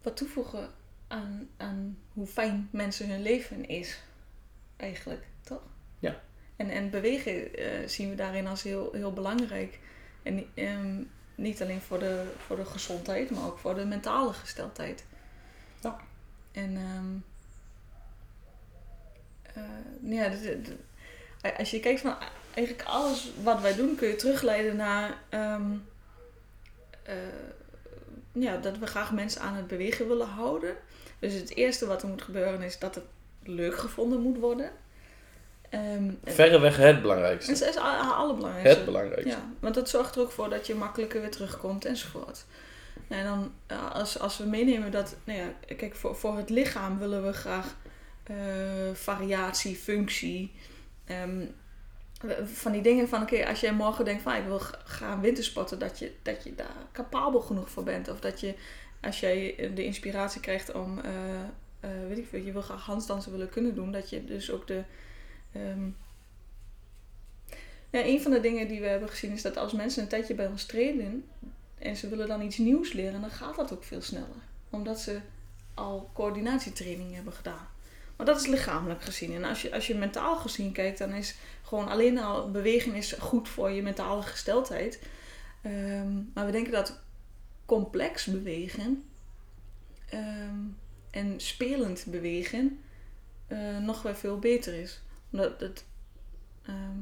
wat toevoegen aan, aan hoe fijn mensen hun leven is. Eigenlijk, toch? Ja. En, en bewegen eh, zien we daarin als heel, heel belangrijk. En ehm, niet alleen voor de, voor de gezondheid, maar ook voor de mentale gesteldheid. Ja. En ehm, eh, ja, de- de- de- als je kijkt van eigenlijk alles wat wij doen, kun je terugleiden naar ehm, eh, ja, dat we graag mensen aan het bewegen willen houden. Dus het eerste wat er moet gebeuren is dat het leuk gevonden moet worden. Ehm, Verreweg het belangrijkste. het is het allerbelangrijkste. Het belangrijkste. Ja, want dat zorgt er ook voor dat je makkelijker weer terugkomt enzovoort. En dan ja, als, als we meenemen dat, nou ja, kijk, voor, voor het lichaam willen we graag eh, variatie, functie. ehm, van die dingen van, oké, als jij morgen denkt van, ah, ik wil gaan wintersporten, dat je, dat je daar capabel genoeg voor bent. Of dat je, als jij de inspiratie krijgt om, eh, eh, weet ik veel, je wil graag handstansen willen kunnen doen, dat je dus ook de... ehm, ja, een van de dingen die we hebben gezien is dat als mensen een tijdje bij ons trainen en ze willen dan iets nieuws leren, dan gaat dat ook veel sneller. Omdat ze al coördinatietraining hebben gedaan. Maar dat is lichamelijk gezien. En als je, als je mentaal gezien kijkt, dan is gewoon alleen al bewegen is goed voor je mentale gesteldheid. Ehm, maar we denken dat complex bewegen ehm, en spelend bewegen eh, nog wel veel beter is. Omdat het. ehm,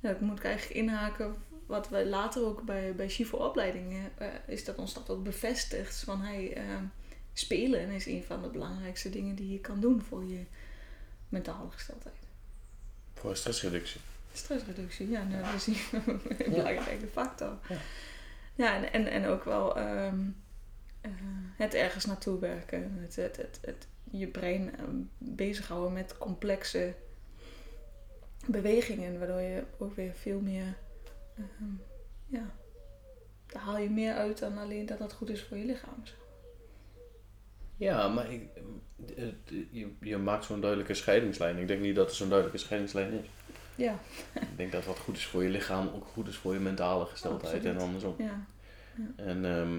ja, moet ik eigenlijk inhaken. Wat wij later ook bij, bij Shivo-opleidingen eh, is dat ons dat bevestigt. Van ehm, spelen is een van de belangrijkste dingen die je kan doen voor je mentale gesteldheid. Voor stressreductie. Stressreductie, ja, nou, dat is een belangrijke factor. Ja. Ja, en, en, en ook wel ehm, eh, het ergens naartoe werken. Het, het, het, het, je brein ehm, bezighouden met complexe bewegingen, waardoor je ook weer veel meer, ehm, ja, daar haal je meer uit dan alleen dat dat goed is voor je lichaam. Ja, maar ik, je, je maakt zo'n duidelijke scheidingslijn. Ik denk niet dat er zo'n duidelijke scheidingslijn is. Ja, Ik denk dat wat goed is voor je lichaam ook goed is voor je mentale gesteldheid en andersom. ja, En ehm,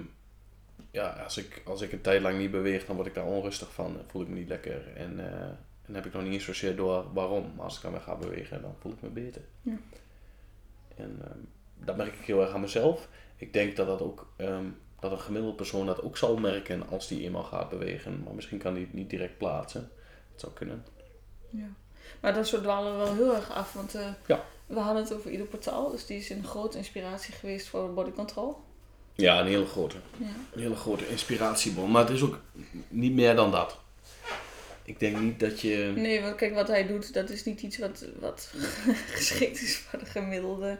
ja, als ik, als ik een tijd lang niet beweeg, dan word ik daar onrustig van. Dan voel ik me niet lekker. En, en dan heb ik nog niet eens zozeer door waarom. Maar als ik dan weer ga bewegen, dan voel ik me beter. Ja. En ehm, dat merk ik heel erg aan mezelf. Ik denk dat dat ook, ehm, dat een gemiddelde persoon dat ook zal merken als die eenmaal gaat bewegen. Maar misschien kan die het niet direct plaatsen. Dat zou kunnen. ja. Maar dat soort dwalen we wel heel erg af, want eh, Ja. we hadden het over Ieder Portaal, dus die is een grote inspiratie geweest voor body control. Ja, een hele grote. Ja. Een hele grote inspiratiebron. Maar het is ook niet meer dan dat. Ik denk niet dat je... Nee, want kijk, wat hij doet, dat is niet iets wat, wat geschikt is voor de gemiddelde.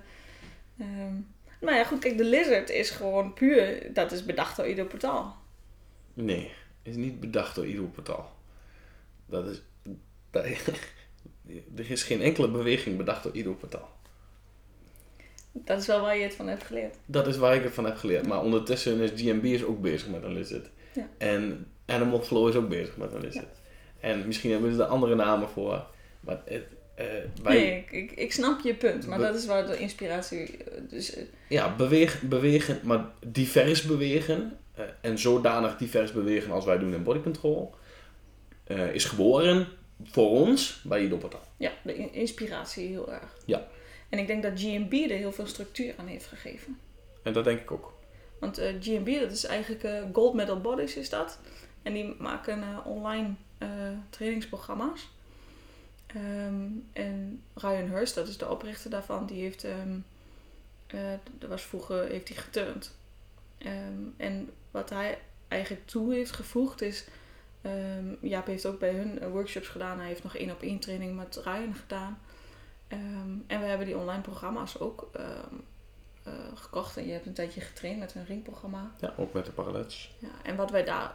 Ehm nou ja, goed, kijk, de Lizard is gewoon puur, dat is bedacht door ieder portaal. Nee, is niet bedacht door ieder portaal. Dat is... dat- Er is geen enkele beweging bedacht door ieder portaal. Dat is wel waar je het van hebt geleerd. Dat is waar ik het van heb geleerd. Maar ondertussen is GMB is ook bezig met een lizard. Ja. En Animal Flow is ook bezig met een lizard. En misschien hebben ze er andere namen voor. Maar het, eh, wij, Nee, ik, ik, ik snap je punt, maar dat is waar de inspiratie... eh, Dus, eh, ja, beweeg, bewegen, maar divers bewegen. eh, en zodanig divers bewegen als wij doen in body control. is geboren voor ons bij Ido Portaal. ja, de in- inspiratie heel erg. Ja. En ik denk dat GMB er heel veel structuur aan heeft gegeven. En dat denk ik ook. Want GMB, dat is eigenlijk Gold Medal Bodies is dat. En die maken online trainingsprogramma's. Ehm, en Ryan Hurst, dat is de oprichter daarvan, die heeft, dat was vroeger, heeft hij geturnd. Ehm, en wat hij eigenlijk toe heeft gevoegd is, Jaap heeft ook bij hun eh, workshops gedaan. Hij heeft nog één op één training met Ryan gedaan. En we hebben die online programma's ook eh, gekocht. En je hebt een tijdje getraind met hun ringprogramma. Ja, ook met de parallels. Ja, en wat wij daar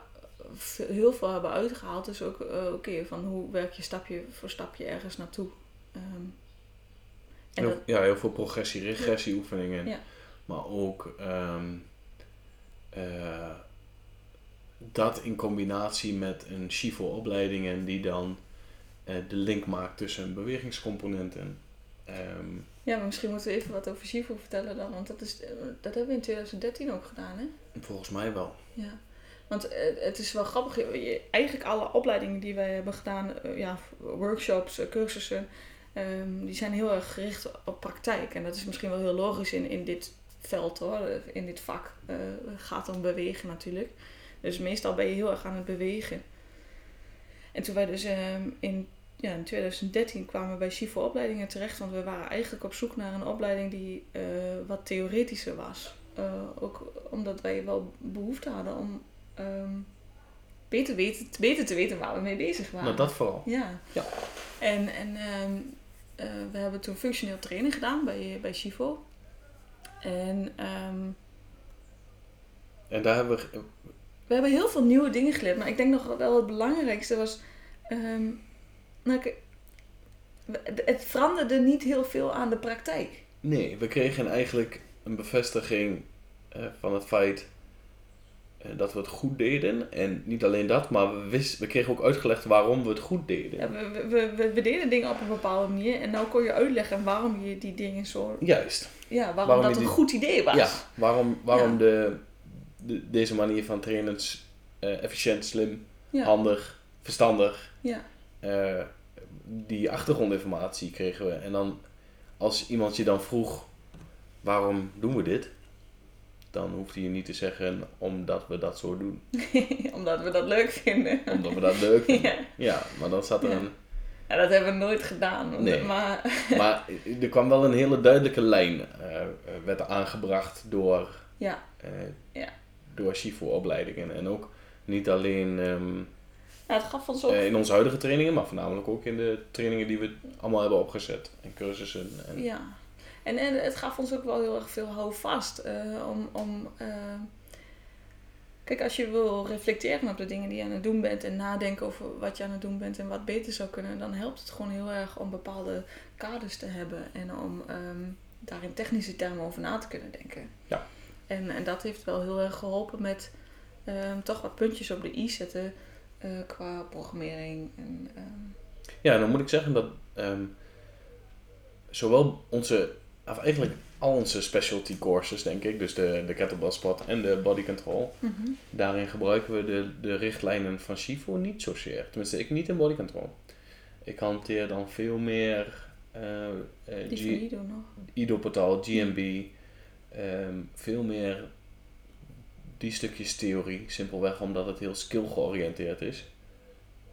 heel veel hebben uitgehaald is ook, eh, oké, van hoe werk je stapje voor stapje ergens naartoe. Ehm, en Heel, dat, ja, heel veel progressie, regressie oefeningen. Ja. Maar ook ehm, eh, dat in combinatie met een Shivo opleidingen die dan eh, de link maakt tussen bewegingscomponenten. Ehm, ja, maar misschien moeten we even wat over Shivo vertellen dan, want dat, is, dat hebben we in 2013 ook gedaan, hè? volgens mij wel. Ja. Want eh, het is wel grappig, eigenlijk alle opleidingen die wij hebben gedaan, eh, ja, workshops, eh, cursussen, ehm, die zijn heel erg gericht op praktijk. En dat is misschien wel heel logisch in, in dit veld hoor, in dit vak. het gaat om bewegen natuurlijk. Dus meestal ben je heel erg aan het bewegen. En toen wij dus ehm, in, ja, in 2013 kwamen bij Shivo opleidingen terecht, want we waren eigenlijk op zoek naar een opleiding die wat theoretischer was. Ook omdat wij wel behoefte hadden om ehm, beter, weten, beter te weten waar we mee bezig waren. Maar dat vooral. Ja. Ja. En, en ehm, eh, we hebben toen functioneel training gedaan bij, bij Chivo. En ehm, En daar hebben we... we hebben heel veel nieuwe dingen geleerd. Maar ik denk nog wel het belangrijkste was... nou, het veranderde niet heel veel aan de praktijk. Nee, we kregen eigenlijk een bevestiging eh, van het feit dat we het goed deden. En niet alleen dat, maar we, wist, we kregen ook uitgelegd waarom we het goed deden. Ja, we, we, we, we- we deden dingen op een bepaalde manier. En nou kon je uitleggen waarom je die dingen zo... Juist. Ja, waarom, Waarom dat een die- goed idee was. Ja, waarom, waarom Ja. De, de, deze manier van trainen eh, efficiënt, slim, Ja. handig, verstandig. Ja. Eh, die achtergrondinformatie kregen we. En dan als iemand je dan vroeg, waarom doen we dit? Dan hoefde je niet te zeggen, omdat we dat zo doen. Omdat we dat leuk vinden. Omdat we dat leuk vinden. Ja. Ja, maar dan zat er Ja. een... Ja, dat hebben we nooit gedaan. Nee. Maar Maar er kwam wel een hele duidelijke lijn, eh, eh, werd aangebracht door, ja, eh Ja. door Shifu-opleidingen. En ook niet alleen ja, het gaf ons ook... in onze huidige trainingen, maar voornamelijk ook in de trainingen die we allemaal hebben opgezet. En cursussen. En, Ja. En, en het gaf ons ook wel heel erg veel houvast. eh om, om, eh, kijk, als je wil reflecteren op de dingen die je aan het doen bent... en nadenken over wat je aan het doen bent en wat beter zou kunnen... dan helpt het gewoon heel erg om bepaalde kaders te hebben... en om ehm, daar in technische termen over na te kunnen denken. Ja. En, en dat heeft wel heel erg geholpen met ehm, toch wat puntjes op de i zetten... eh, qua programmering en... ehm, Ja, dan moet ik zeggen dat zowel onze, of eigenlijk al onze specialty courses, denk ik, dus de, de kettlebell spot en de body control, mhm. daarin gebruiken we de, de richtlijnen van Shifu niet zozeer. Tenminste, ik niet in body control. Ik hanteer dan veel meer eh, eh, Die van Ido nog. IDO-portaal, GMB, ehm, veel meer die stukjes theorie. Simpelweg omdat het heel skill georiënteerd is.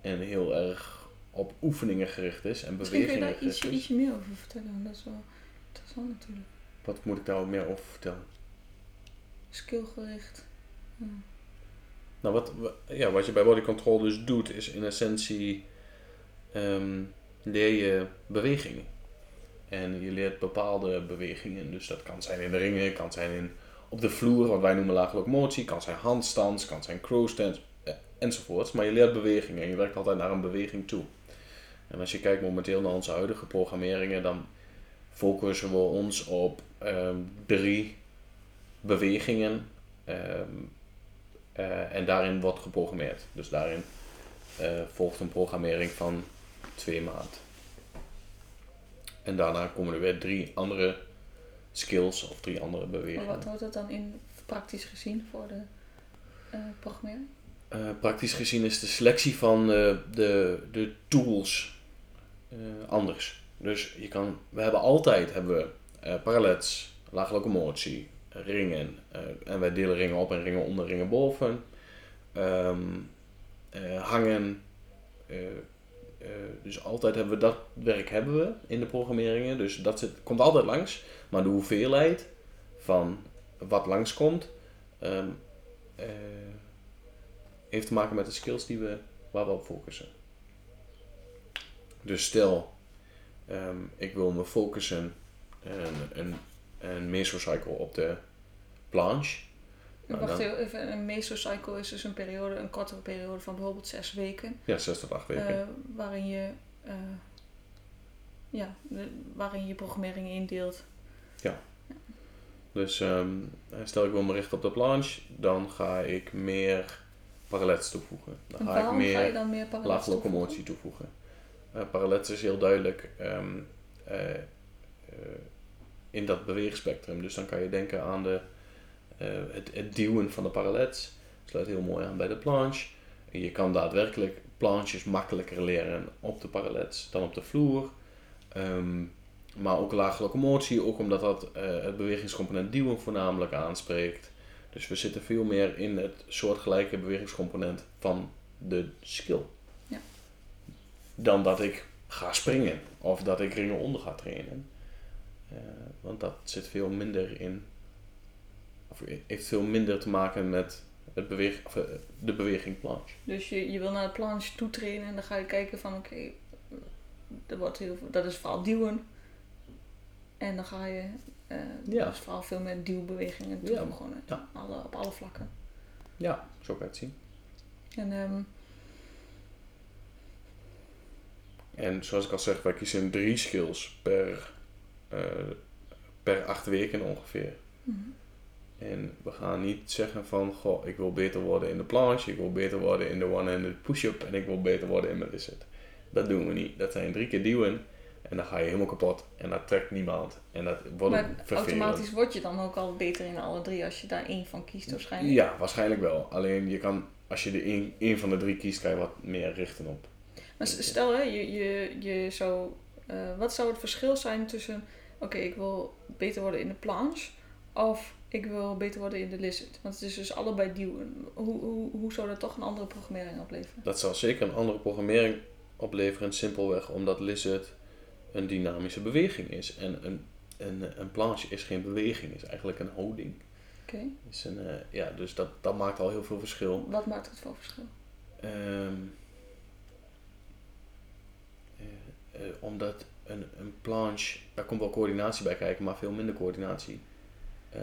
En heel erg op oefeningen gericht is en Misschien kun je bewegingen daar gericht ietsje, is. ietsje meer over vertellen, dat is wel interessant natuurlijk. Wat moet ik daar meer over vertellen? skillgericht. Ja. Nou, wat, wa- ja, wat je bij body control dus doet, is in essentie ehm, leer je bewegingen. En je leert bepaalde bewegingen. Dus dat kan zijn in de ringen, kan zijn in, op de vloer, wat wij noemen lage locomotie, kan zijn handstands, kan zijn crow stands, eh, enzovoorts. Maar je leert bewegingen en je werkt altijd naar een beweging toe. En als je kijkt momenteel naar onze huidige programmeringen, dan focussen we ons op ehm, drie bewegingen. ehm, eh, en daarin wordt geprogrammeerd. Dus daarin eh, volgt een programmering van twee maand. En daarna komen er weer drie andere skills of drie andere Maar bewegingen. wat houdt dat dan in praktisch gezien voor de eh, programmering? Praktisch gezien is de selectie van de, de tools anders. Dus je kan, we hebben altijd hebben we, eh, parallets, lage locomotie, ringen. eh, en wij delen ringen op en ringen onder, ringen boven. Ehm, eh, hangen. eh, eh, dus altijd hebben we dat werk hebben we in de programmeringen. Dus dat zit, komt altijd langs. Maar de hoeveelheid van wat langskomt, eh, heeft te maken met de skills die we, waar we op focussen. Dus stel, ehm, ik wil me focussen een, een, een mesocycle op de planche. Nou, Wacht dan- even, een mesocycle is dus een periode, een kortere periode van bijvoorbeeld zes weken. Ja, 6 tot 8 weken. eh, waarin je eh, ja, de- waarin je programmering indeelt. Dus ehm, stel ik wil me richten op de planche, dan ga ik meer parallets toevoegen. Dan En ga ik waarom ga je meer dan meer laag locomotie toevoegen. Parallets is heel duidelijk ehm, eh, eh, in dat beweegspectrum. Dus dan kan je denken aan de, het, het duwen van de parallets. Sluit heel mooi aan bij de planche. Je kan daadwerkelijk planches makkelijker leren op de parallets dan op de vloer. Ehm, maar ook lage locomotie, ook omdat dat het bewegingscomponent duwen voornamelijk aanspreekt. Dus we zitten veel meer in het soortgelijke bewegingscomponent van de skill. Dan dat ik ga springen of dat ik ringen onder ga trainen. Eh, want dat zit veel minder in, of heeft veel minder te maken met het beweeg, of, eh, de beweging planche. Dus je, je wil naar de planche toe trainen en dan ga je kijken van oké, er wordt heel veel, dat is vooral duwen. En dan ga je eh Ja. dus vooral veel meer duwbewegingen Ja. toevoegen. Ja. Alle, op alle vlakken. Ja, zo kan het zien. En ehm, En zoals ik al zeg, wij kiezen drie skills per, eh, per acht weken ongeveer. mhm. En we gaan niet zeggen van, goh, ik wil beter worden in de planche, ik wil beter worden in de one-handed push-up en ik wil beter worden in mijn lizard. Dat doen we niet. Dat zijn drie keer duwen en dan ga je helemaal kapot en dat trekt niemand en dat wordt maar vervelend. automatisch word je dan ook al beter in alle drie als je daar één van kiest waarschijnlijk. Ja, waarschijnlijk wel. Alleen je kan, als je de één, één van de drie kiest, kan je wat meer richten op. Stel hè, je, je, je zou, eh, wat zou het verschil zijn tussen, oké, ik wil beter worden in de planche of ik wil beter worden in de lizard? Want het is dus allebei duwen. Hoe, hoe, hoe zou dat toch een andere programmering opleveren? Dat zal zeker een andere programmering opleveren, simpelweg omdat Lizard een dynamische beweging is. En een, een, een planche is geen beweging, is eigenlijk een houding. Oké, Is een, eh, ja, dus dat, dat maakt al heel veel verschil. wat maakt het voor verschil? Ehm, eh, eh, omdat een, een planche, daar komt wel coördinatie bij kijken, maar veel minder coördinatie. Eh,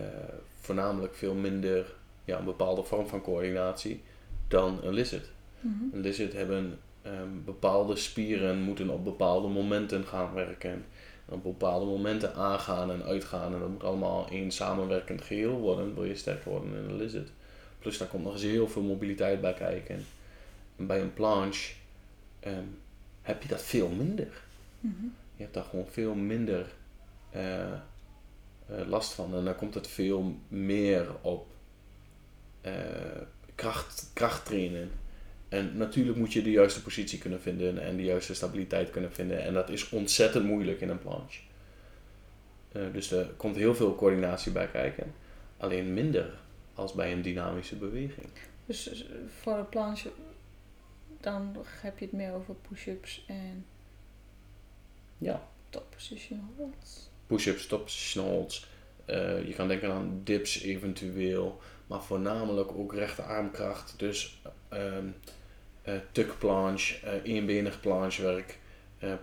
voornamelijk veel minder, ja, een bepaalde vorm van coördinatie dan een lizard. Mhm. Een lizard hebben ehm, bepaalde spieren, moeten op bepaalde momenten gaan werken. Op bepaalde momenten aangaan en uitgaan. En dat moet allemaal één samenwerkend geheel worden, wil je sterker worden in een lizard. Plus daar komt nog eens heel veel mobiliteit bij kijken. En bij een planche ehm, heb je dat veel minder. Mhm. Je hebt daar gewoon veel minder eh, eh, last van. En dan komt het veel meer op eh, kracht, kracht trainen. En natuurlijk moet je de juiste positie kunnen vinden en de juiste stabiliteit kunnen vinden. En dat is ontzettend moeilijk in een planche. Dus er komt heel veel coördinatie bij kijken. Alleen minder als bij een dynamische beweging. Dus dus voor de planche, dan heb je het meer over push-ups en Ja, top position holds. push-ups, top position holds, Eh, je kan denken aan dips eventueel, maar voornamelijk ook rechte armkracht. Dus ehm eh, tuck planche, eh, eenbenig planchewerk,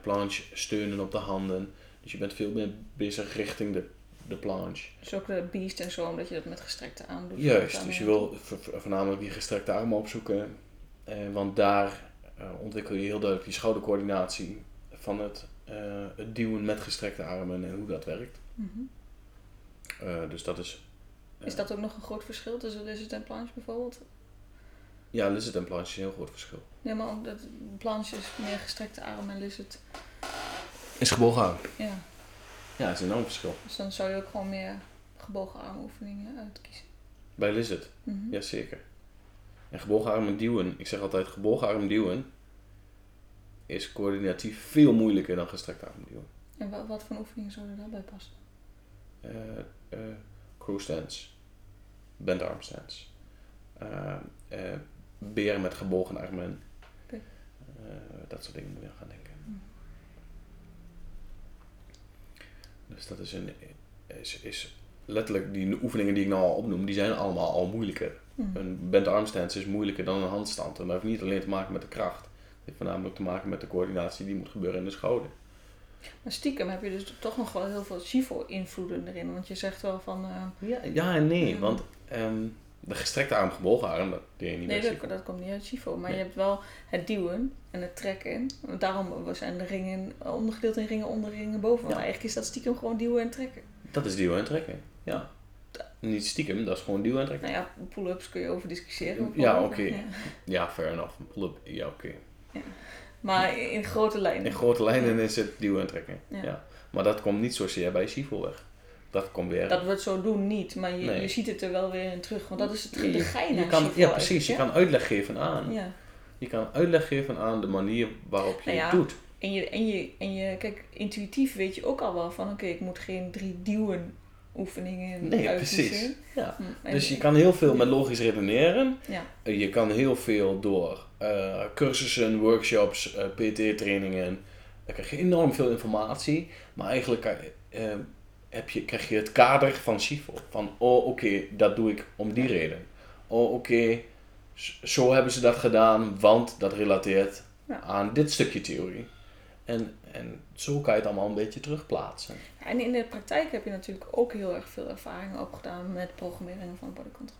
planche steunen op de handen. Dus je bent veel meer bezig richting de, de planche. Dus ook de beast en zo, omdat je dat met gestrekte arm doet. Juist, dus je wil vo- vo- voornamelijk die gestrekte armen opzoeken. Eh, want daar eh, ontwikkel je heel duidelijk die schoudercoördinatie van het, het duwen met gestrekte armen en hoe dat werkt. mhm. Eh, dus dat is... eh, Is dat ook nog een groot verschil tussen lizard en planche bijvoorbeeld? Ja, lizard en planche is een heel groot verschil. Ja, maar omdat planche is meer gestrekte arm en lizard, Is gebogen arm. ja. Ja, dat is een enorm verschil. Dus dan zou je ook gewoon meer gebogen armoefeningen uitkiezen. Bij lizard, Mhm. jazeker. En gebogen arm duwen, ik zeg altijd gebogen arm duwen, is coördinatief veel moeilijker dan gestrekte arm duwen. En wat, wat voor oefeningen zouden daarbij passen? eh eh crow stance, bent arm stance, eh, beren met gebogen armen, dat soort dingen moet je aan gaan denken. Mhm. Dus dat is, een, is, is letterlijk, die oefeningen die ik nou al opnoem, die zijn allemaal al moeilijker. Mhm. Een bent arm stance is moeilijker dan een handstand. En dat heeft niet alleen te maken met de kracht. Het heeft voornamelijk te maken met de coördinatie die moet gebeuren in de schouder. Maar stiekem heb je dus toch nog wel heel veel Shivo-invloeden erin. Want je zegt wel van... eh, Ja, ja en nee, want ehm, de gestrekte arm, gebogen arm, dat deed je niet nee, dat, dat komt niet uit Shivo. Maar Nee. je hebt wel het duwen en het trekken. Want Daarom zijn de ringen ondergedeeld in ringen onder ringen boven. Want Ja. eigenlijk is dat stiekem gewoon duwen en trekken. Dat is duwen en trekken. Ja. Niet stiekem, dat is gewoon duwen en trekken. Nou ja, pull-ups kun je over discussiëren. Ja, oké. Ja. Ja, fair enough. Een pull-up, ja, oké. Maar in grote lijnen. In grote lijnen is het duwen en trekken. Ja. Ja. Maar dat komt niet zozeer bij Shivo weg. Dat komt weer... Dat we het zo doen niet, maar je, Nee. je ziet het er wel weer in terug. Want dat is het de gein je kan, Ja, precies. Je kan uitleg geven aan. Je kan uitleg geven aan de manier waarop je Nou het doet. En je, en, je, en je, kijk, intuïtief weet je ook al wel van, oké, ik moet geen drie duwen oefeningen Nee, precies. Ja. Hm, Dus je kan heel veel met logisch redeneren. Ja, Je kan heel veel door eh, cursussen, workshops, eh, PT-trainingen. Dan krijg je enorm veel informatie. Maar eigenlijk eh, heb je, krijg je het kader van Shivo. Van, oh oké, dat doe ik om die reden. Oh oké, zo hebben ze dat gedaan, want dat relateert Ja. aan dit stukje theorie. En, en zo kan je het allemaal een beetje terugplaatsen. en in de praktijk heb je natuurlijk ook heel erg veel ervaring opgedaan met programmeringen van body control.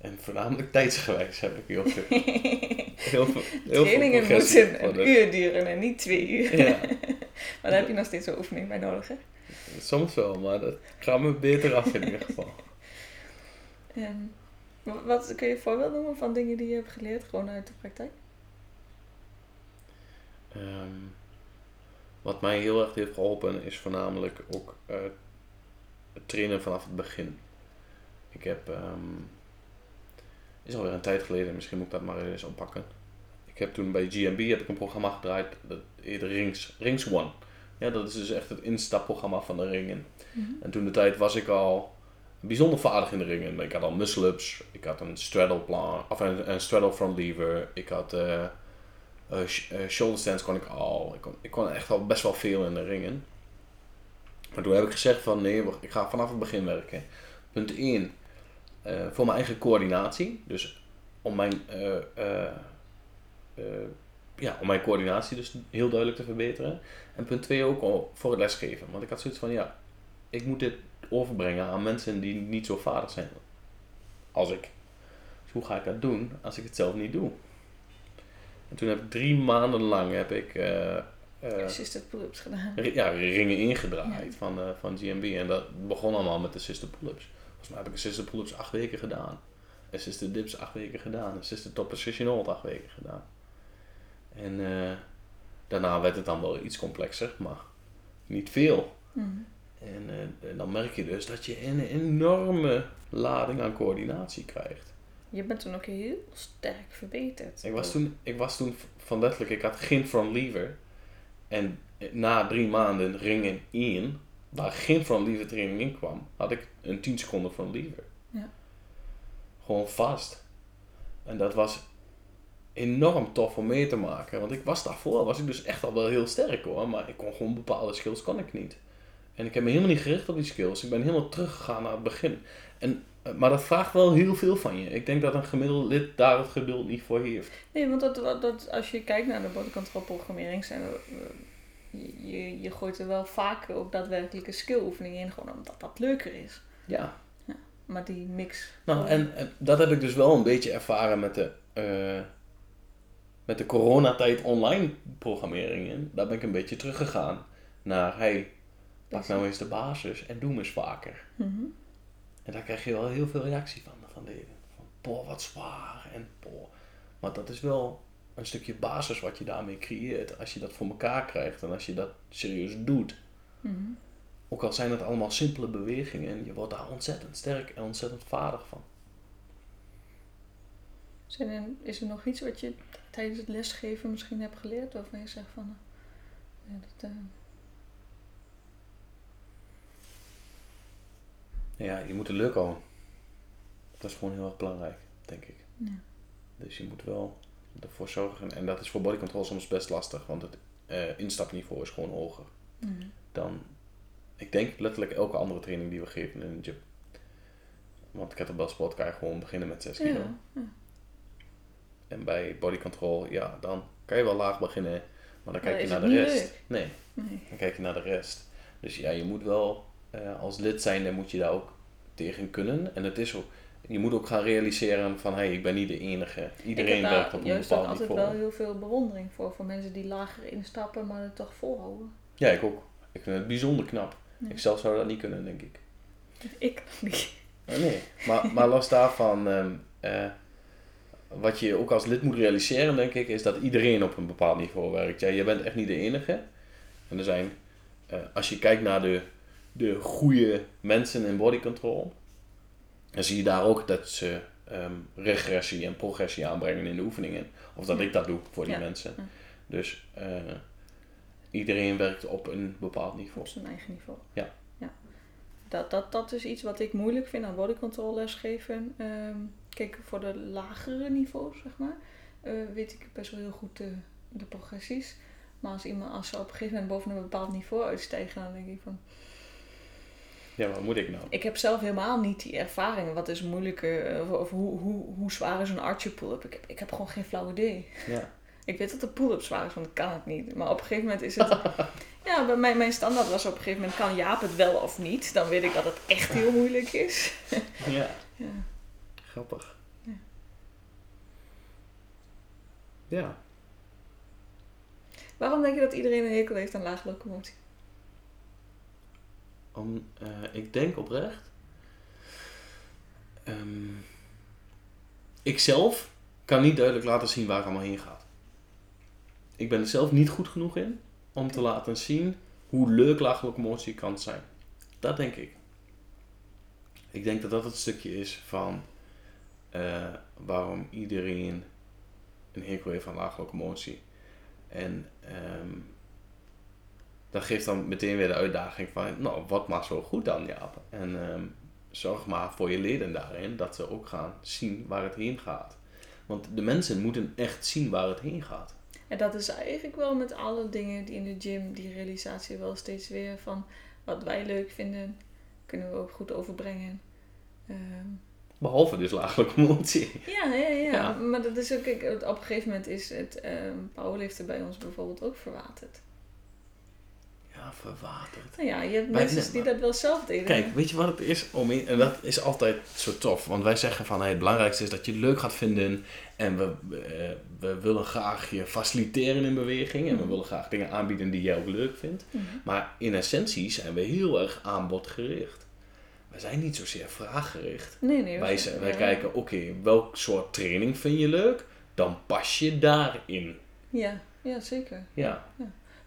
En voornamelijk tijdsgewijs heb ik heel veel, heel veel, heel Trainingen veel moeten een uur duren en niet twee uur. Ja. maar daar heb je nog steeds een oefening bij nodig, hè? Soms wel, maar dat gaat me beter af in ieder geval. En wa- wat kun je voorbeeld noemen van dingen die je hebt geleerd, gewoon uit de praktijk? Ehm, wat mij heel erg heeft geholpen is voornamelijk ook eh, het trainen vanaf het begin. Ik heb, ehm is alweer een tijd geleden, misschien moet ik dat maar eens oppakken. Ik heb toen bij GMB heb ik een programma gedraaid, dat heette Rings, Rings One. Ja, dat is dus echt het instapprogramma van de ringen. En toen de tijd was ik al bijzonder vaardig in de ringen. Ik had al muscle-ups, ik had een straddle plan, of een, een straddle front lever, ik had sh- eh, shoulder stands kon ik al. Ik kon, ik kon echt al best wel veel in de ringen. Maar toen heb ik gezegd van nee, ik ga vanaf het begin werken. Punt 1, voor mijn eigen coördinatie. Dus om mijn, eh, eh, eh, ja, om mijn coördinatie dus heel duidelijk te verbeteren. En punt 2 ook voor het lesgeven. Want ik had zoiets van ja, ik moet dit overbrengen aan mensen die niet zo vaardig zijn als ik. Dus hoe ga ik dat doen als ik het zelf niet doe? En toen heb ik drie maanden lang heb ik eh, eh, Assisted pull-ups gedaan. ja, ringen ingedraaid van, eh, van GMB. En dat begon allemaal met assisted pull-ups. Volgens mij heb ik assisted pull-ups acht weken gedaan. Assisted dips acht weken gedaan. Assisted top position hold acht weken gedaan. En eh, daarna werd het dan wel iets complexer, maar niet veel. Mhm. En, eh, en dan merk je dus dat je een enorme lading aan coördinatie krijgt. Je bent toen ook heel sterk verbeterd. Ik was toen, ik was toen van letterlijk, ik had geen front lever. En na drie maanden ringen 1, waar geen lever training in kwam, had ik een 10 seconden front lever. Ja. Gewoon vast. En dat was enorm tof om mee te maken. Want ik was daarvoor, was ik dus echt al wel heel sterk hoor. Maar ik kon gewoon bepaalde skills kon ik niet. En ik heb me helemaal niet gericht op die skills. Ik ben helemaal teruggegaan naar het begin. En, eh, maar dat vraagt wel heel veel van je. Ik denk dat een gemiddeld lid daar het geduld niet voor heeft. Nee, want dat, dat, dat, als je kijkt naar de body control programmering, zijn er, eh, je, je gooit er wel vaak ook daadwerkelijke skill oefeningen in, gewoon omdat dat leuker is. Ja. Maar die mix. Nou, en, en dat heb ik dus wel een beetje ervaren met de, eh, met de coronatijd online programmeringen. Daar ben ik een beetje teruggegaan naar, hey, pak nou eens de basis en doe hem eens vaker. Mhm. En daar krijg je wel heel veel reactie van, van leden. Van, boah, wat zwaar en boah. Maar dat is wel een stukje basis wat je daarmee creëert. Als je dat voor elkaar krijgt en als je dat serieus doet. Mhm. Ook al zijn het allemaal simpele bewegingen, je wordt daar ontzettend sterk en ontzettend vaardig van. Zijn er, is er nog iets wat je tijdens het lesgeven misschien hebt geleerd waarvan je zegt van. eh, ja, dat, eh, Ja, je moet het leuk houden. Dat is gewoon heel erg belangrijk, denk ik. ja. Dus je moet wel ervoor zorgen. En dat is voor body control soms best lastig, want het eh, instapniveau is gewoon hoger Mhm. dan, ik denk letterlijk elke andere training die we geven in een gym. Want kettlebell sport kan je gewoon beginnen met 6 kilo. Ja, ja. En bij body control, ja, dan kan je wel laag beginnen, maar dan kijk Maar je naar de rest. Nee, Nee. dan kijk je naar de rest. Dus ja, je moet wel eh, als lid zijn, dan moet je daar ook tegen kunnen. En het is ook, je moet ook gaan realiseren van, hé, hey, ik ben niet de enige. Iedereen ik heb werkt daar op een juist ook bepaald altijd niveau. wel heel veel bewondering voor. Voor mensen die lager instappen, maar het toch volhouden. Ja, ik ook. Ik vind het bijzonder knap. Ja. Ik zelf zou dat niet kunnen, denk ik. Ik niet. Maar nee, maar, maar los daarvan, ehm, eh, wat je ook als lid moet realiseren, denk ik, is dat iedereen op een bepaald niveau werkt. Ja, je bent echt niet de enige. En er zijn, eh, als je kijkt naar de, de goede mensen in body control, dan zie je daar ook dat ze ehm, regressie en progressie aanbrengen in de oefeningen. Of dat Ja. ik dat doe voor die Ja. mensen. Ja. Dus eh, iedereen werkt op een bepaald niveau. Op zijn eigen niveau. Ja. ja. Dat, dat, dat is iets wat ik moeilijk vind aan bodycontrol lesgeven. Ehm, kijk, voor de lagere niveaus, zeg maar, eh, weet ik best wel heel goed de, de progressies. Maar als, iemand, als ze op een gegeven moment boven een bepaald niveau uitstijgen, dan denk ik van... Ja, wat moet ik nou? Ik heb zelf helemaal niet die ervaring. Wat is moeilijker? Of, of hoe, hoe, hoe zwaar is een archer pull-up? Ik heb, ik heb gewoon geen flauw idee. Ja. Ik weet dat de pull-up zwaar is, want ik kan het niet. Maar op een gegeven moment is het... ja, bij mij, mijn standaard was op een gegeven moment... kan Jaap het wel of niet? Dan weet ik dat het echt heel moeilijk is. ja. Ja. Grappig. Ja. Ja. Waarom denk je dat iedereen een hekel heeft aan lage locomotie? Eh, ik denk oprecht. ehm, ik zelf kan niet duidelijk laten zien waar het allemaal heen gaat. Ik ben er zelf niet goed genoeg in om te laten zien hoe leuk lage locomotie kan zijn. Dat denk ik. Ik denk dat dat het stukje is van eh, waarom iedereen een hekel heeft aan lage locomotie. En ehm, dat geeft dan meteen weer de uitdaging van, nou, wat maar zo goed dan, Jaap. En ehm, zorg maar voor je leden daarin dat ze ook gaan zien waar het heen gaat. Want de mensen moeten echt zien waar het heen gaat. En dat is eigenlijk wel met alle dingen die in de gym... die realisatie wel steeds weer van... wat wij leuk vinden, kunnen we ook goed overbrengen. Ehm, Behalve dus lage locomotie. Ja, ja, ja, Ja. Maar dat is ook, op een gegeven moment is het ehm powerliften bij ons bijvoorbeeld ook verwaterd. Ja, verwaterd. Nou ja, je hebt mensen die dat wel zelf deden. Kijk, weet je wat het is? Om in- en dat is altijd zo tof. Want wij zeggen van hey, het belangrijkste is dat je het leuk gaat vinden. En we, eh, we willen graag je faciliteren in beweging. En we Mhm. willen graag dingen aanbieden die jij ook leuk vindt. Mhm. Maar in essentie zijn we heel erg aanbodgericht. We zijn niet zozeer vraaggericht. Nee, nee. Wij, zijn- wij ja. kijken, oké, welk soort training vind je leuk? Dan pas je daarin. Ja, ja, zeker. Ja,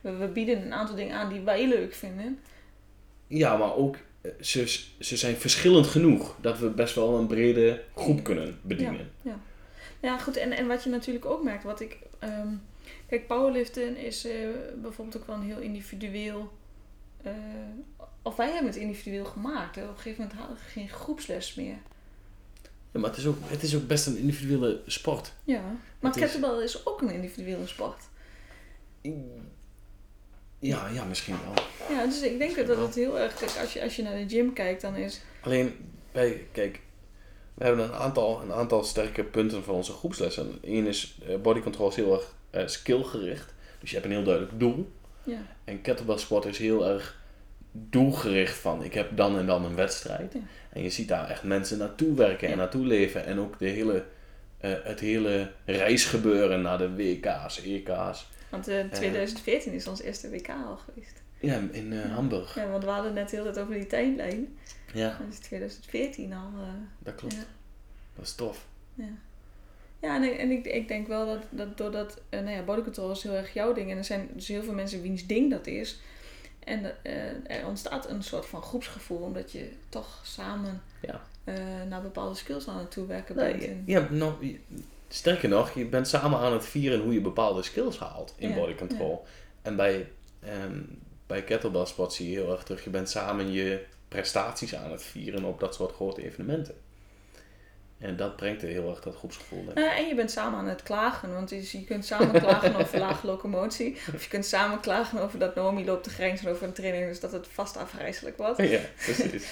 We, we bieden een aantal dingen aan die wij leuk vinden. ja maar ook, eh, ze, ze zijn verschillend genoeg dat we best wel een brede groep kunnen bedienen. Ja, goed. En, en wat je natuurlijk ook merkt, wat ik... ehm, kijk, powerliften is eh, bijvoorbeeld ook wel een heel individueel... eh, of wij hebben het individueel gemaakt. Hè. Op een gegeven moment hadden we geen groepsles meer. Ja, maar het is, ook, het is ook best een individuele sport. Ja. Maar Het is- kettlebell is ook een individuele sport. Ja, ja, misschien wel. Ja, dus ik denk dat het heel erg... Kijk, als je, als je naar de gym kijkt, dan is... Alleen, bij, kijk, we hebben een aantal, een aantal sterke punten van onze groepslessen. Eén is, eh, body control is heel erg eh, skillgericht. Dus je hebt een heel duidelijk doel. Ja, En kettlebell sport is heel erg doelgericht van, ik heb dan en dan een wedstrijd. Ja. En je ziet daar echt mensen naartoe werken en Ja. naartoe leven. En ook de hele, eh, het hele reisgebeuren naar de WK's, EK's. Want eh 2014 is ons eerste WK al geweest. Ja, in eh. Hamburg. Ja, want we hadden net heel het over die tijdlijn. Ja, Dat is 2014 al. eh, dat klopt. ja. Dat is tof. Ja, ja en, ik, en ik, ik denk wel dat, dat doordat, eh, nou ja, body control is heel erg jouw ding. En er zijn dus heel veel mensen wiens ding dat is. En eh, er ontstaat een soort van groepsgevoel, omdat je toch samen Ja. eh, naar bepaalde skills aan het toewerken Nee, bent. je- En- ja, nou, je- sterker nog, je bent samen aan het vieren hoe je bepaalde skills haalt in Ja, body control. En bij, ehm, bij kettlebell sport zie je heel erg terug, je bent samen je prestaties aan het vieren op dat soort grote evenementen. En dat brengt er heel erg dat groepsgevoel. Ik. Eh, en je bent samen aan het klagen, want je, je kunt samen klagen over lage locomotie. Of je kunt samen klagen over dat Naomi loopt te grenzen over een training, dus dat het vast afgrijzelijk wordt. Ja, precies.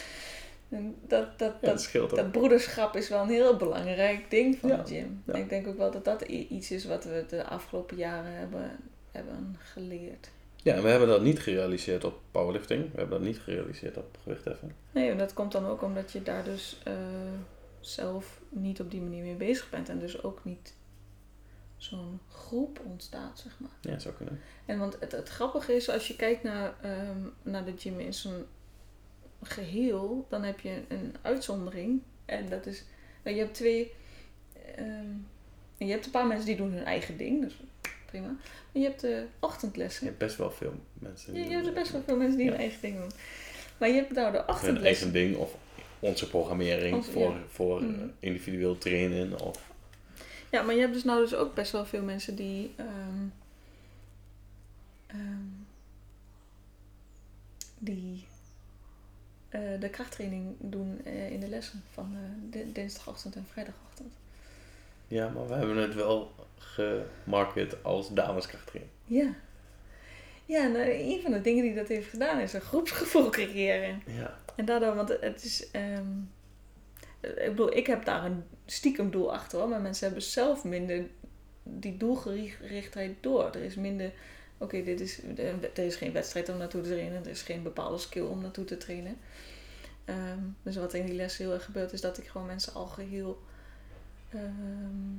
En dat, dat, Ja, dat, broederschap is wel een heel belangrijk ding van Ja, de gym. ja. En ik denk ook wel dat dat iets is wat we de afgelopen jaren hebben, hebben geleerd. Ja, en we hebben dat niet gerealiseerd op powerlifting. We hebben dat niet gerealiseerd op gewichtheffen. Nee, en dat komt dan ook omdat je daar dus eh, zelf niet op die manier mee bezig bent. En dus ook niet zo'n groep ontstaat, zeg maar. Ja, zou kunnen. En want het, het grappige is, als je kijkt naar, ehm, naar de gym in zijn geheel, dan heb je een uitzondering. En dat is, nou, je hebt twee, ehm, je hebt een paar mensen die doen hun eigen ding, dus prima. Maar je hebt de ochtendlessen. Je hebt best wel veel mensen. Je, die je hebt er best wel veel mensen die Ja. hun eigen ding doen. Maar je hebt nou de hun ochtendlessen. eigen ding of onze programmering Onze- voor, ja. voor Mhm. eh, individueel trainen. Of, Ja, maar je hebt dus nou dus ook best wel veel mensen die ehm, ehm, die eh, de krachttraining doen eh, in de lessen van eh, di- dinsdagochtend en vrijdagochtend. ja, maar we hebben het wel gemarket als dameskrachttraining. Ja. Ja, en eh, een van de dingen die dat heeft gedaan is een groepsgevoel creëren. Ja. En daardoor, want het is. ehm, ik bedoel, ik heb daar een stiekem doel achter hoor, maar mensen hebben zelf minder die doelgerichtheid door. Er is minder. Oké, dit is, er is geen wedstrijd om naartoe te trainen, er is geen bepaalde skill om naartoe te trainen. Ehm, dus wat in die les heel erg gebeurt, is dat ik gewoon mensen al geheel ehm,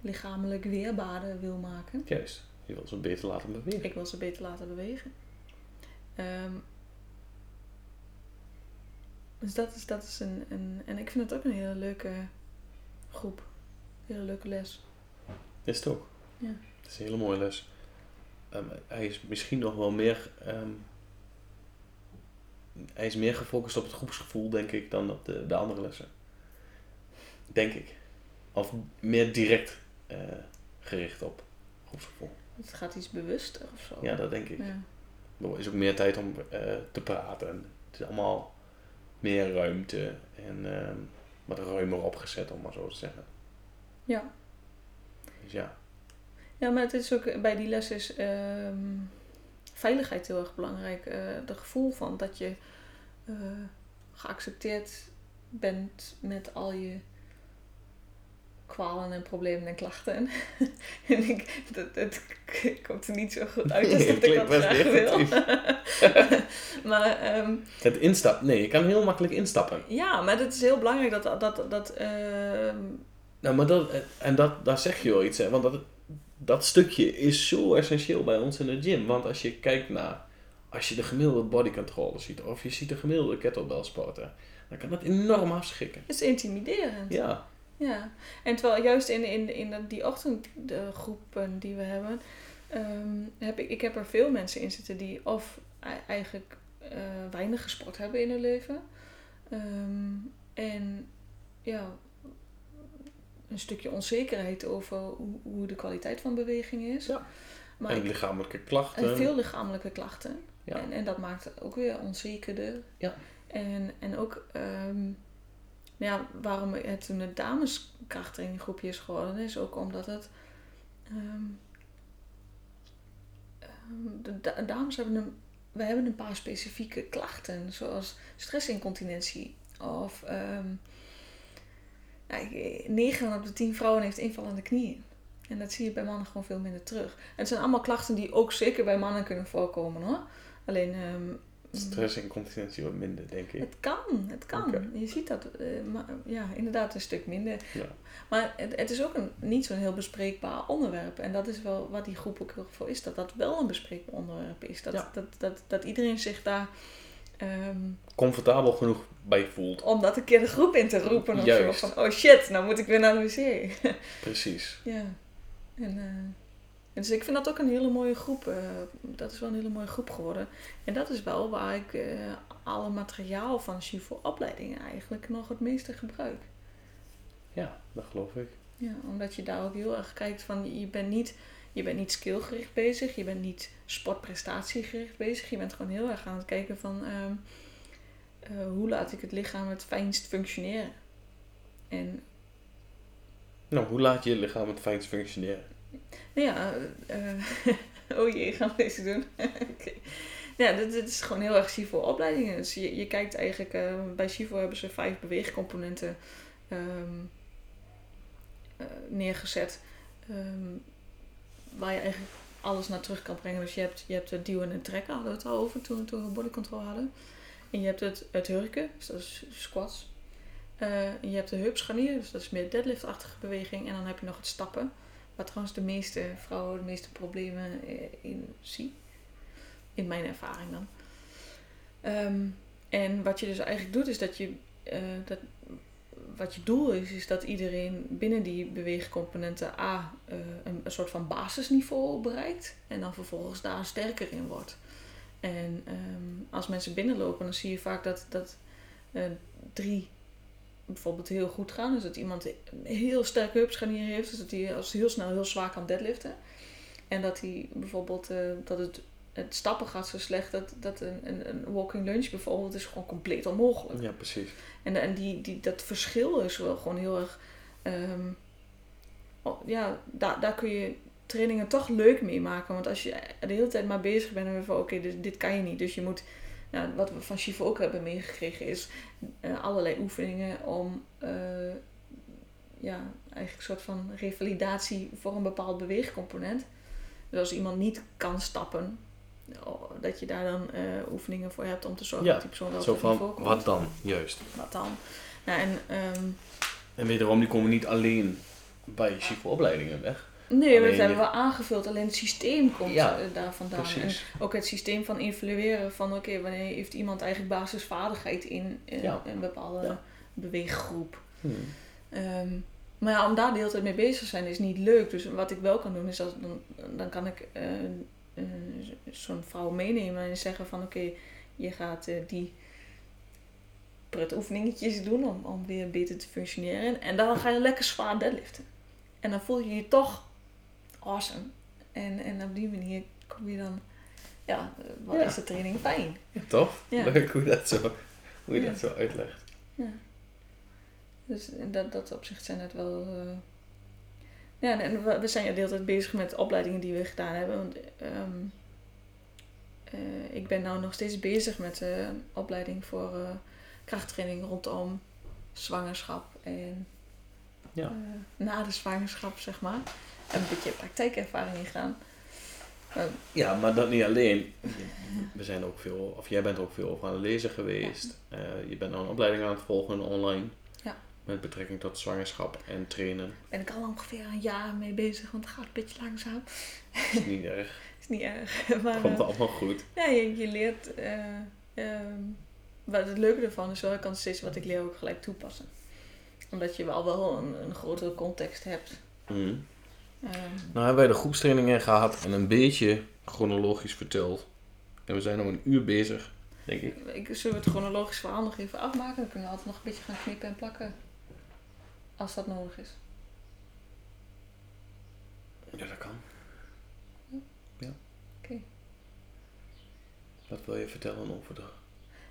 lichamelijk weerbaarder wil maken. Juist. Je wil ze beter laten bewegen. Ik wil ze beter laten bewegen. Ehm, dus dat is, dat is een, een... En ik vind het ook een hele leuke groep. Een hele leuke les. Is het ook. Ja. Het is een hele mooie les. Ehm, hij is misschien nog wel meer... ehm, hij is meer gefocust op het groepsgevoel, denk ik, dan op de, de andere lessen. Denk ik. Of meer direct eh, gericht op groepsgevoel. Het gaat iets bewuster of zo. Ja, dat denk ik. Ja. Er is ook meer tijd om eh, te praten. Het is allemaal meer ruimte en ehm, wat ruimer opgezet, om maar zo te zeggen. ja. Dus ja, Ja, maar het is ook... Bij die les is ehm, veiligheid heel erg belangrijk. Eh de gevoel van dat je eh, geaccepteerd bent met al je kwalen en problemen en klachten. en ik, dat, het komt er niet zo goed uit als Nee, dat ik dat graag wil. maar ehm, het instappen. Nee, je kan heel makkelijk instappen. ja, maar het is heel belangrijk dat... dat, dat ehm, Nou, maar dat, en dat, daar zeg je wel iets, hè. Want dat, dat stukje is zo essentieel bij ons in de gym. Want als je kijkt naar... Als je de gemiddelde body controller ziet, of je ziet de gemiddelde kettlebell sporter, dan kan dat enorm afschrikken. het is intimiderend. Ja, Ja, en terwijl juist in, in, in die ochtendgroepen die we hebben, ehm, heb ik, ik heb er veel mensen in zitten die of ei- eigenlijk eh, weinig gesport hebben in hun leven. Ehm, en ja, een stukje onzekerheid over hoe, hoe de kwaliteit van beweging is. Ja. Maar en ik- lichamelijke klachten. en veel lichamelijke klachten. Ja. En, en dat maakt het ook weer onzekerder. Ja. En, en ook ehm, ja, waarom het toen een dameskrachttraininggroepje is geworden, is ook omdat het. ehm, ehm, de da- dames hebben een, we hebben een paar specifieke klachten, zoals stressincontinentie of ehm, ja, ik- 9 op de 10 vrouwen heeft invallende knieën. En dat zie je bij mannen gewoon veel minder terug. En het zijn allemaal klachten die ook zeker bij mannen kunnen voorkomen hoor. Alleen, ehm, Stress en continentie wat minder, denk ik. het kan, het kan. Je ziet dat, eh, maar, ja, inderdaad een stuk minder. Ja. Maar het, het is ook een, niet zo'n heel bespreekbaar onderwerp. En dat is wel wat die groep ook heel voor is. Dat dat wel een bespreekbaar onderwerp is. Dat, Ja. dat, dat, dat iedereen zich daar... ehm, Comfortabel genoeg bij voelt. om dat een keer de groep in te roepen of Juist. zo. Van, oh shit, nou moet ik weer naar de wc. Precies. ja. En, eh, en dus ik vind dat ook een hele mooie groep. eh, dat is wel een hele mooie groep geworden. En dat is wel waar ik eh, alle materiaal van Shivo opleidingen eigenlijk nog het meeste gebruik. Ja, dat geloof ik. Ja, omdat je daar ook heel erg kijkt van je bent niet, je bent niet skillgericht bezig, je bent niet sportprestatiegericht bezig. Je bent gewoon heel erg aan het kijken van ehm, eh, hoe laat ik het lichaam het fijnst functioneren. En Nou, hoe laat je je lichaam het fijnst functioneren? nou ja, eh, oh jee, gaan we deze doen? Ja, dit, dit is gewoon heel erg Shivo opleidingen. Dus je, je kijkt eigenlijk, eh, bij Shivo hebben ze vijf beweegcomponenten ehm, eh, neergezet. ehm, waar je eigenlijk alles naar terug kan brengen. Dus je hebt, je hebt het duwen en trekken, hadden we het al over toen, toen we body control hadden. En je hebt het, het hurken, dus dat is squats. Eh, je hebt de hupscharnier, dus dat is meer deadliftachtige beweging. En dan heb je nog het stappen, waar trouwens de meeste vrouwen de meeste problemen eh, in zien. In mijn ervaring dan. Ehm, en wat je dus eigenlijk doet, is dat je, eh, dat, wat je doel is, is dat iedereen binnen die beweegcomponenten A eh, een, een soort van basisniveau bereikt. En dan vervolgens daar sterker in wordt. En ehm, als mensen binnenlopen, dan zie je vaak dat, dat eh, drie bijvoorbeeld heel goed gaan. Dus dat iemand heel sterke hupscharnier heeft. Dus dat hij als heel snel heel zwaar kan deadliften. En dat hij bijvoorbeeld eh, dat het, het stappen gaat zo slecht dat, dat een, een, een walking lunge bijvoorbeeld is gewoon compleet onmogelijk. Ja, precies. En, en die, die, dat verschil is wel gewoon heel erg. oh, ja, daar, daar kun je trainingen toch leuk mee maken. Want als je de hele tijd maar bezig bent en van oké, dit, dit kan je niet. Dus je moet. Nou, wat we van Shiva ook hebben meegekregen is eh, allerlei oefeningen om eh, ja, eigenlijk een soort van revalidatie voor een bepaald beweegcomponent. Dus als iemand niet kan stappen, dat je daar dan eh, oefeningen voor hebt om te zorgen Ja, dat die persoon wel Zo van, komt. wat dan? Juist. Wat dan? Nou, en, ehm, En wederom, die komen niet alleen bij Shivo-opleidingen weg. nee, maar Alleen dat hebben je- we aangevuld. Alleen het systeem komt Ja, eh, daar vandaan. En ook het systeem van evalueren van oké, wanneer heeft iemand eigenlijk basisvaardigheid in eh, Ja. een bepaalde Ja. beweeggroep. Hmm. Ehm, maar ja, om daar de hele tijd mee bezig te zijn is niet leuk. Dus wat ik wel kan doen is dat dan, dan kan ik zo'n vrouw meenemen en zeggen van oké, je gaat eh, die oefeningetjes doen om, om weer beter te functioneren. En dan ga je lekker zwaar deadliften. En dan voel je je toch awesome. En, en op die manier kom je dan, ja, eh, wat Ja. is de training fijn. Ja, toch? Ja. Leuk hoe, dat zo, hoe je dat zo uitlegt. Ja. Dus in dat, dat opzicht zijn het wel. eh, Ja, en we, we zijn ja de hele tijd bezig met opleidingen die we gedaan hebben. Want ehm, eh, ik ben nou nog steeds bezig met een opleiding voor eh, krachttraining rondom zwangerschap en Ja. eh, na de zwangerschap, zeg maar. En een beetje praktijkervaring ingaan. Ja, maar dat niet alleen. We zijn ook veel, of jij bent ook veel over aan het lezen geweest. Eh, je bent nou een opleiding aan het volgen online. Met betrekking tot zwangerschap en trainen. Ben ik al ongeveer een jaar mee bezig, want het gaat een beetje langzaam. Is niet erg. Is niet erg. Maar, Komt eh, allemaal goed. Ja, je, je leert. eh, ehm, wat het leuke ervan is wel, ik kan steeds wat ik leer ook gelijk toepassen. Omdat je al wel een, een grotere context hebt. Mhm. Ehm, Nou hebben wij de groepstrainingen gehad en een beetje chronologisch verteld. En we zijn nu een uur bezig, denk ik. ik, zullen we het chronologisch verhaal nog even afmaken? Dan kunnen we altijd nog een beetje gaan knippen en plakken. Als dat nodig is. Ja, dat kan. Ja. Oké. Wat wil je vertellen over de...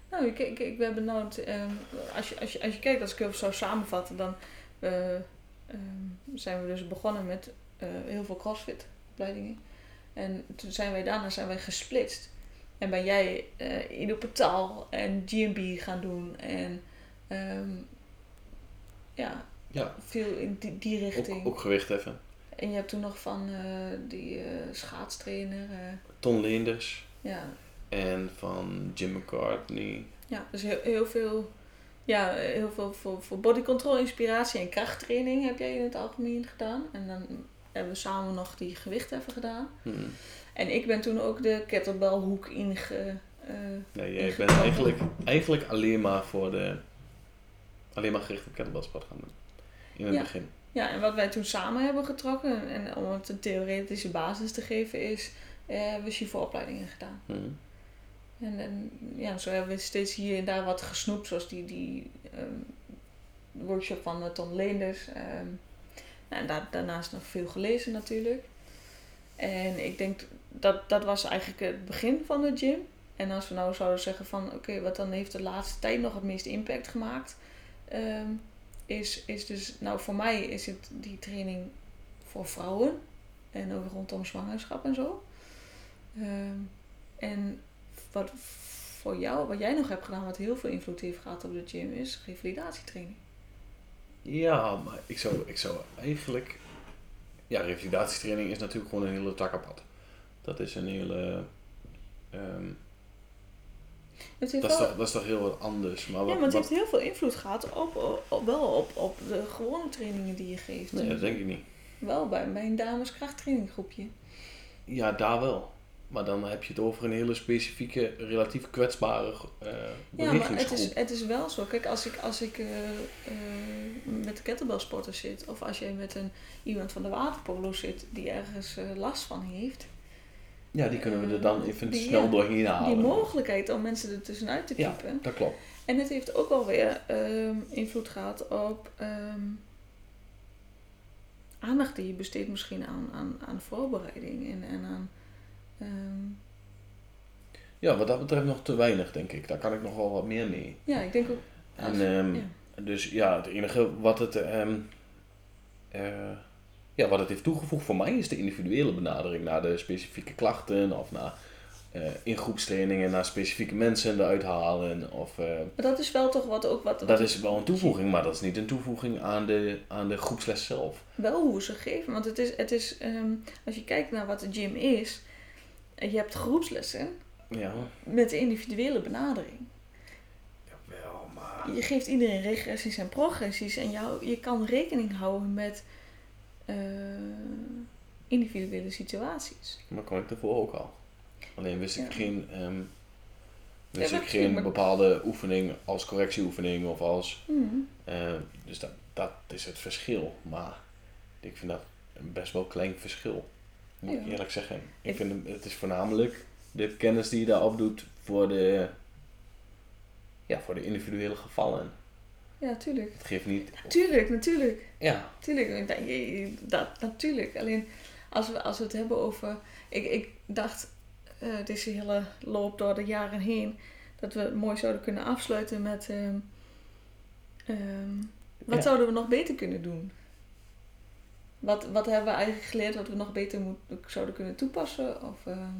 Nou, ik, ik, ik, we hebben nou het, ehm, als, je, als, je, als je kijkt, als ik even zou samenvatten, dan eh, ehm, zijn we dus begonnen met eh, heel veel crossfit opleidingen. En toen zijn wij daarna zijn wij gesplitst. En ben jij uh, Idoportaal en GMB gaan doen. En ehm, ja, Ja. veel in die, die richting. Ook, ook gewicht even. En je hebt toen nog van eh, die eh, schaatstrainer. eh, Ton Leenders ja. en van Jim McCartney. ja, dus heel, heel veel. Ja, heel veel voor, voor body control, inspiratie en krachttraining heb jij in het algemeen gedaan. En dan hebben we samen nog die gewicht even gedaan. Hmm. En ik ben toen ook de kettlebellhoek inge... eh, Nee, jij bent eigenlijk, eigenlijk alleen maar voor de... Alleen maar gericht op kettlebellsport gaan doen. In het Ja. begin. Ja, en wat wij toen samen hebben getrokken, en om het een theoretische basis te geven, is eh, hebben we Shivo-opleidingen gedaan. Hmm. En, en ja, zo hebben we steeds hier en daar wat gesnoept, zoals die, die ehm, workshop van eh, Ton Leenders. ehm, en daar, daarnaast nog veel gelezen natuurlijk. En ik denk dat dat was eigenlijk het begin van de gym. En als we nou zouden zeggen van oké, wat dan heeft de laatste tijd nog het meeste impact gemaakt, ehm, is, is dus, nou voor mij is het die training voor vrouwen en ook rondom zwangerschap en zo. Ehm, en wat voor jou, wat jij nog hebt gedaan, wat heel veel invloed heeft gehad op de gym, is revalidatietraining. Ja, maar ik zou, ik zou eigenlijk... Ja, revalidatietraining is natuurlijk gewoon een hele tak. Dat is een hele... ehm, Het dat, is wel, toch, dat is toch heel wat anders. Maar ja, wat, maar het wat- heeft heel veel invloed gehad op, op, op- wel op, op de gewone trainingen die je geeft. Nee, dat denk ik niet. Wel bij mijn dames krachttraininggroepje. Ja, daar wel. Maar dan heb je het over een hele specifieke, relatief kwetsbare eh Ja, maar het is, het is wel zo. Kijk, als ik, als ik eh, eh, met de kettlebellsporters zit, of als jij met een, iemand van de waterpolo zit die ergens last van heeft, Ja, die kunnen we er dan even Die- snel ja, doorheen halen. die mogelijkheid om mensen er tussenuit te Ja. piepen. Dat klopt. En het heeft ook alweer ehm invloed gehad op ehm, aandacht die je besteedt misschien aan, aan, aan voorbereiding en, en aan... ehm, Ja, wat dat betreft nog te weinig, denk ik. Daar kan ik nog wel wat meer mee. ja, ik denk ook... En, ehm, ja. Dus ja, het enige wat het, ehm, eh, ja, wat het heeft toegevoegd voor mij is de individuele benadering naar de specifieke klachten of naar eh in groepstrainingen naar specifieke mensen eruit halen. Of, eh, Maar dat is wel toch wat ook wat... dat is wel een toevoeging, maar dat is niet een toevoeging aan de, aan de groepsles zelf. wel hoe ze geven. Want het is, het is ehm, als je kijkt naar wat de gym is, je hebt groepslessen Ja, met de individuele benadering. wel, maar... Je geeft iedereen regressies en progressies en jou, je kan rekening houden met eh, individuele situaties. Maar kon ik daarvoor ook al. Alleen wist ik geen, ehm, wist ik geen maar- bepaalde oefening als correctieoefening of als... Hmm. eh, dus dat, dat is het verschil. Maar ik vind dat een best wel klein verschil. Moet ik eerlijk zeggen. Ik Ik- vind het is voornamelijk de kennis die je daarop doet voor de, ja, voor de individuele gevallen. Ja, tuurlijk. Het geeft niet... Tuurlijk, natuurlijk. Ja, Tuurlijk, dat, natuurlijk. Alleen als we, als we het hebben over. Ik, ik dacht eh, deze hele loop door de jaren heen dat we het mooi zouden kunnen afsluiten met. ehm, ehm, wat Ja. zouden we nog beter kunnen doen? Wat, wat hebben we eigenlijk geleerd wat we nog beter moet, zouden kunnen toepassen? Of, ehm,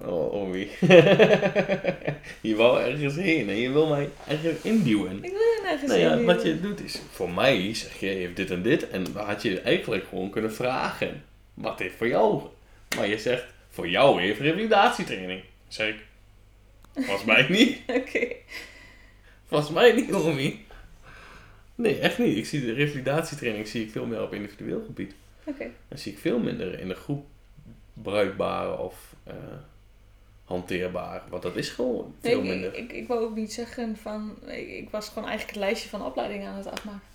Oh, oh wie. je wou ergens heen en je wil mij ergens induwen. ik wil er nergens Nou ja, wat je doet is, voor mij zeg je, je heeft dit en dit. En dan had je eigenlijk gewoon kunnen vragen. Wat heeft voor jou? Maar je zegt, voor jou heeft revalidatietraining. Zeg ik, volgens mij niet. Oké. Volgens mij niet, homie. Nee, echt niet. Ik zie de revalidatietraining zie ik veel meer op individueel gebied. Oké. Dan zie ik veel minder in de groep bruikbaar of eh, hanteerbaar. Want dat is gewoon veel minder. ik, ik wou ook niet zeggen van. Ik, ik was gewoon eigenlijk het lijstje van opleidingen aan het afmaken.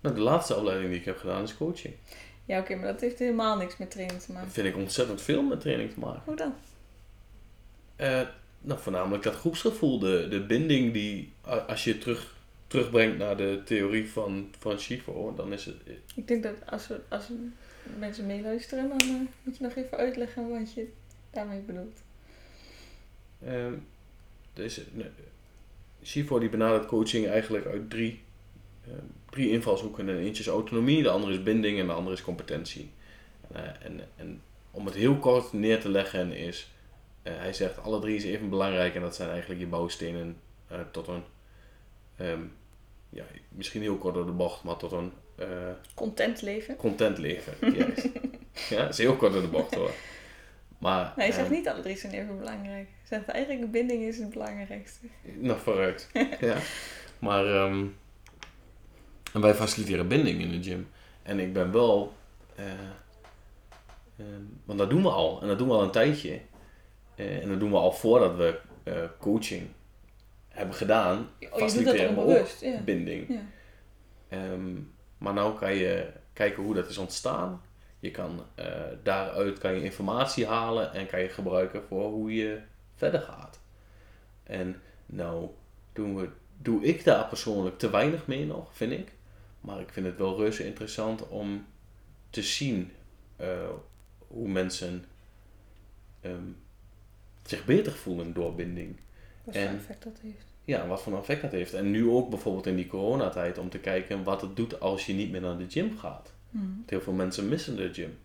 Nou, de laatste opleiding die ik heb gedaan is coaching. Ja, oké, maar dat heeft helemaal niks met training te maken. Dat vind ik ontzettend veel met training te maken. Hoe dan? Eh, nou, voornamelijk dat groepsgevoel, de, de binding die, als je terug, terugbrengt naar de theorie van, van dan is het... Ik denk dat als, we, als mensen meeluisteren, dan eh, moet je nog even uitleggen wat je daarmee bedoelt. Eh deze, nee, Shivo die benadert coaching eigenlijk uit drie, eh, drie invalshoeken. En eentje is autonomie, de andere is binding en de andere is competentie. En Eh, en, en om het heel kort neer te leggen is, eh, hij zegt alle drie is even belangrijk en dat zijn eigenlijk je bouwstenen eh, tot een, ehm, ja, misschien heel kort door de bocht, maar tot een eh, Content leven. content leven. Juist. ja, dat is heel kort door de bocht hoor. Maar, Nee, hij zegt ehm, niet alle drie zijn even belangrijk. Hij zegt eigenlijk de binding is het belangrijkste. Nog vooruit. ja. Maar ehm, en wij faciliteren binding in de gym. En ik ben wel, eh, ehm, want dat doen we al. En dat doen we al een tijdje. Eh, en dat doen we al voordat we eh, coaching hebben gedaan. Oh, je doet dat Faciliteren we ook onbewust. Ja. binding. Ja. Ehm, maar nou kan je kijken hoe dat is ontstaan. Je kan, eh, daaruit kan je informatie halen en kan je gebruiken voor hoe je verder gaat. En nou doen we, doe ik daar persoonlijk te weinig mee nog, vind ik. Maar ik vind het wel reuze interessant om te zien eh, hoe mensen ehm, zich beter voelen door binding. Wat voor effect dat heeft. Ja, wat voor effect dat heeft. En nu ook bijvoorbeeld in die coronatijd om te kijken wat het doet als je niet meer naar de gym gaat. Want Heel veel mensen missen de gym.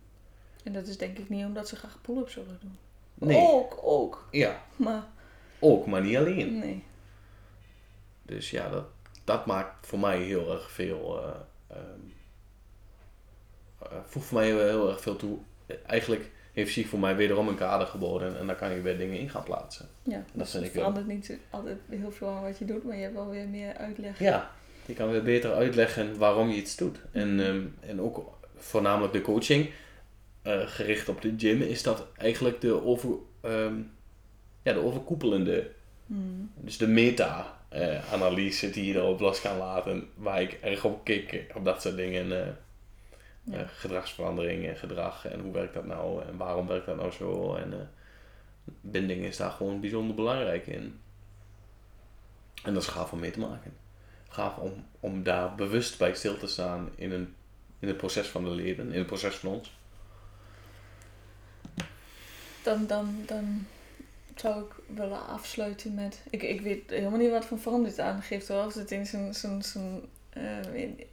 En dat is denk ik niet omdat ze graag pull-ups zullen doen. Nee, Ook, ook. ja, Maar ook, maar niet alleen. nee. Dus ja, dat, dat maakt voor mij heel erg veel. eh, voegt voor mij heel, erg veel toe. Eigenlijk heeft zich voor mij wederom een kader geboden en daar kan je weer dingen in gaan plaatsen. Ja, Dat dus vind het ik wel. verandert niet altijd heel veel aan wat je doet, maar je hebt wel weer meer uitleg. Ja, je kan weer beter uitleggen waarom je iets doet. En, ehm, en ook voornamelijk de coaching, eh, gericht op de gym, is dat eigenlijk de, over, ehm, ja, de overkoepelende, Mhm. dus de meta-analyse die je erop los kan laten, waar ik erg op kik, op dat soort dingen. eh, Ja. eh, gedragsverandering en gedrag en hoe werkt dat nou en waarom werkt dat nou zo. En eh, binding is daar gewoon bijzonder belangrijk in. En dat is gaaf om mee te maken. Gaaf om, om daar bewust bij stil te staan in, een, in het proces van de leden, in het proces van ons. Dan, dan, dan zou ik willen afsluiten met... Ik, ik weet helemaal niet wat voor vorm dit aangeeft hoor. Of het in zijn... zijn, zijn eh, in-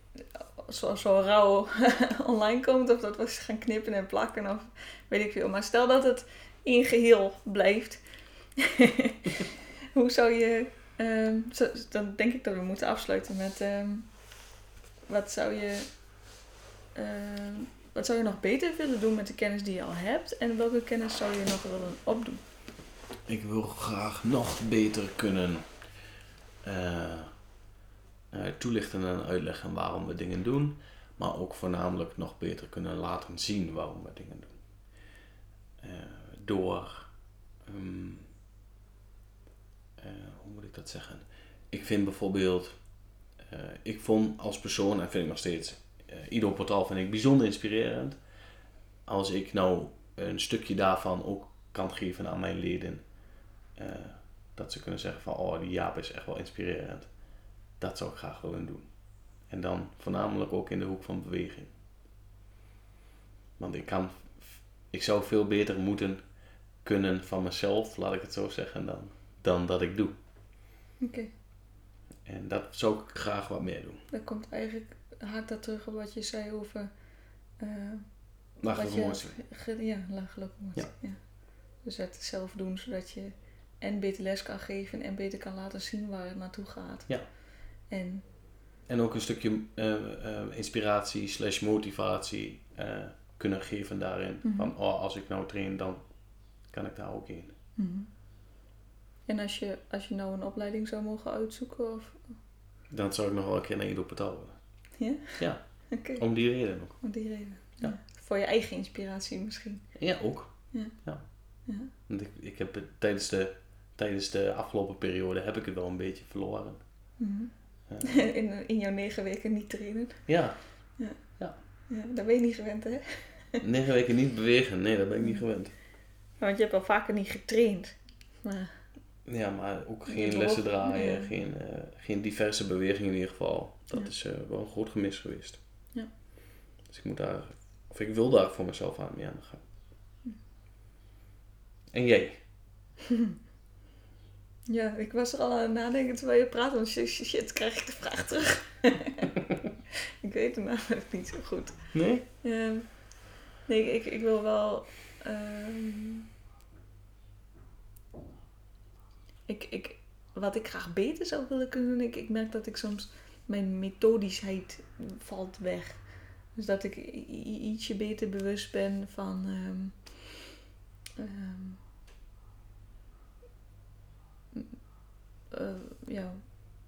zo, zo rauw online komt. Of dat we gaan knippen en plakken. Of weet ik veel. Maar stel dat het in geheel blijft. Hoe zou je... ehm, zo- dan denk ik dat we moeten afsluiten met... ehm, wat zou je... ehm, wat zou je nog beter willen doen met de kennis die je al hebt? En welke kennis zou je nog willen opdoen? Ik wil graag nog beter kunnen eh, eh, toelichten en uitleggen waarom we dingen doen. Maar ook voornamelijk nog beter kunnen laten zien waarom we dingen doen. Eh, door, hoe moet ik dat zeggen? Ik vind bijvoorbeeld, eh, ik vond als persoon, en vind ik nog steeds, eh Ido Portal vind ik bijzonder inspirerend. Als ik nou een stukje daarvan ook kan geven aan mijn leden. eh, dat ze kunnen zeggen van, oh die Jaap is echt wel inspirerend. Dat zou ik graag willen doen. En dan voornamelijk ook in de hoek van beweging. Want ik kan, ik zou veel beter moeten kunnen van mezelf, laat ik het zo zeggen, dan, dan dat ik doe. Oké, En dat zou ik graag wat meer doen. dan komt eigenlijk, haakt dat terug op wat je zei over... emotie. ge- ja, lage locomotie. Ja. Dus het zelf doen, zodat je en beter les kan geven en beter kan laten zien waar het naartoe gaat. Ja. En En ook een stukje eh, eh, inspiratie slash motivatie kunnen geven daarin. Mhm. Van, oh, als ik nou train, dan kan ik daar ook in. Mhm. En als je, als je nou een opleiding zou mogen uitzoeken, of... Dan zou ik nog wel een keer naar Ido Patal willen. Ja? Ja, Oké, om die reden ook. om die reden. Ja. Ja. Voor je eigen inspiratie misschien. Ja, ook. Ja. ja. Ja. Want ik, ik heb het tijdens de, tijdens de afgelopen periode heb ik het wel een beetje verloren. Mhm. In, in jouw negen weken niet trainen. ja, Ja, dat ben je niet gewend, hè? negen weken niet bewegen. Nee, dat ben ik niet gewend. Want je hebt al vaker niet getraind. Maar Ja, maar ook geen lessen draaien, geen, eh, geen diverse bewegingen in ieder geval. Dat Ja. is eh, wel een groot gemis geweest. Ja. Dus ik moet daar, of ik wil daar voor mezelf aan mee aan gang. En jij? ja, ik was er al aan het nadenken terwijl je praat. Want shit, shit, shit, krijg ik de vraag terug. ik weet het namelijk niet zo goed. Nee? Ehm, Nee, ik, ik wil wel. ehm, ik, ik, wat ik graag beter zou willen kunnen doen, ik, ik merk dat ik soms mijn methodischheid valt weg. Dus dat ik ietsje beter bewust ben van. ehm, ehm, eh, ja,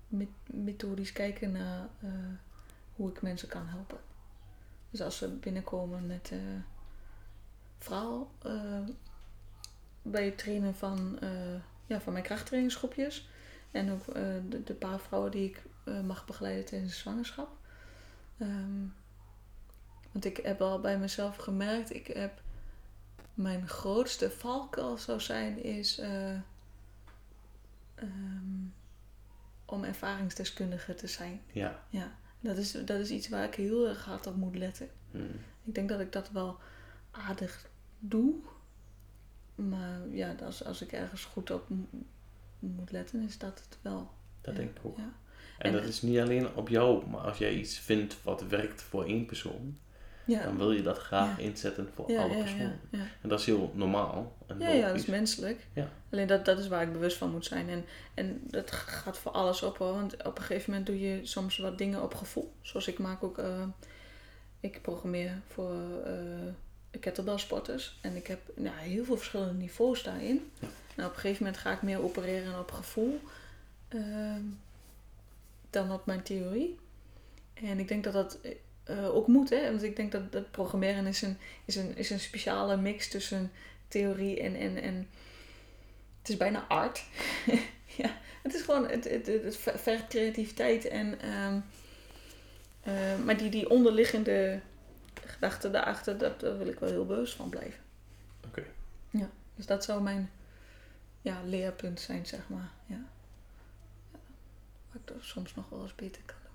met- methodisch kijken naar eh, hoe ik mensen kan helpen. Dus als ze binnenkomen met vooral eh, bij het trainen van, ja, van mijn krachttrainingsgroepjes. En ook eh, de, de paar vrouwen die ik eh, mag begeleiden tijdens de zwangerschap. Ehm, want ik heb al bij mezelf gemerkt, ik heb mijn grootste valkuil zou zijn is eh, ehm, om ervaringsdeskundige te zijn. Ja. Ja, dat is, dat is iets waar ik heel erg hard op moet letten. Hmm. Ik denk dat ik dat wel aardig doe. Maar ja, als, als ik ergens goed op mo- moet letten, is dat het wel. Dat Ja, denk ik ook. Ja. En En- dat is niet alleen op jou, maar als jij iets vindt wat werkt voor één persoon, Ja, dan wil je dat graag inzetten voor alle personen. En dat is heel normaal. En Ja, ja, dat is menselijk. Ja. Alleen dat, dat is waar ik bewust van moet zijn. En, en dat gaat voor alles op hoor. Want op een gegeven moment doe je soms wat dingen op gevoel. Zoals ik maak ook... eh, ik programmeer voor eh kettlebell sporters. En ik heb nou, heel veel verschillende niveaus daarin. En op een gegeven moment ga ik meer opereren op gevoel. ehm, dan op mijn theorie. En ik denk dat dat eh, ook moet. Hè? Want ik denk dat, dat programmeren is een, is, een, is een speciale mix tussen theorie en, en, en het is bijna art. ja, het is gewoon, het, het, het, het vergt creativiteit en, ehm, eh, maar die, die onderliggende gedachte daarachter, dat, daar wil ik wel heel bewust van blijven. Oké. Ja, dus dat zou mijn ja, leerpunt zijn, zeg maar. Ja. ja. Waar ik soms nog wel eens beter kan doen.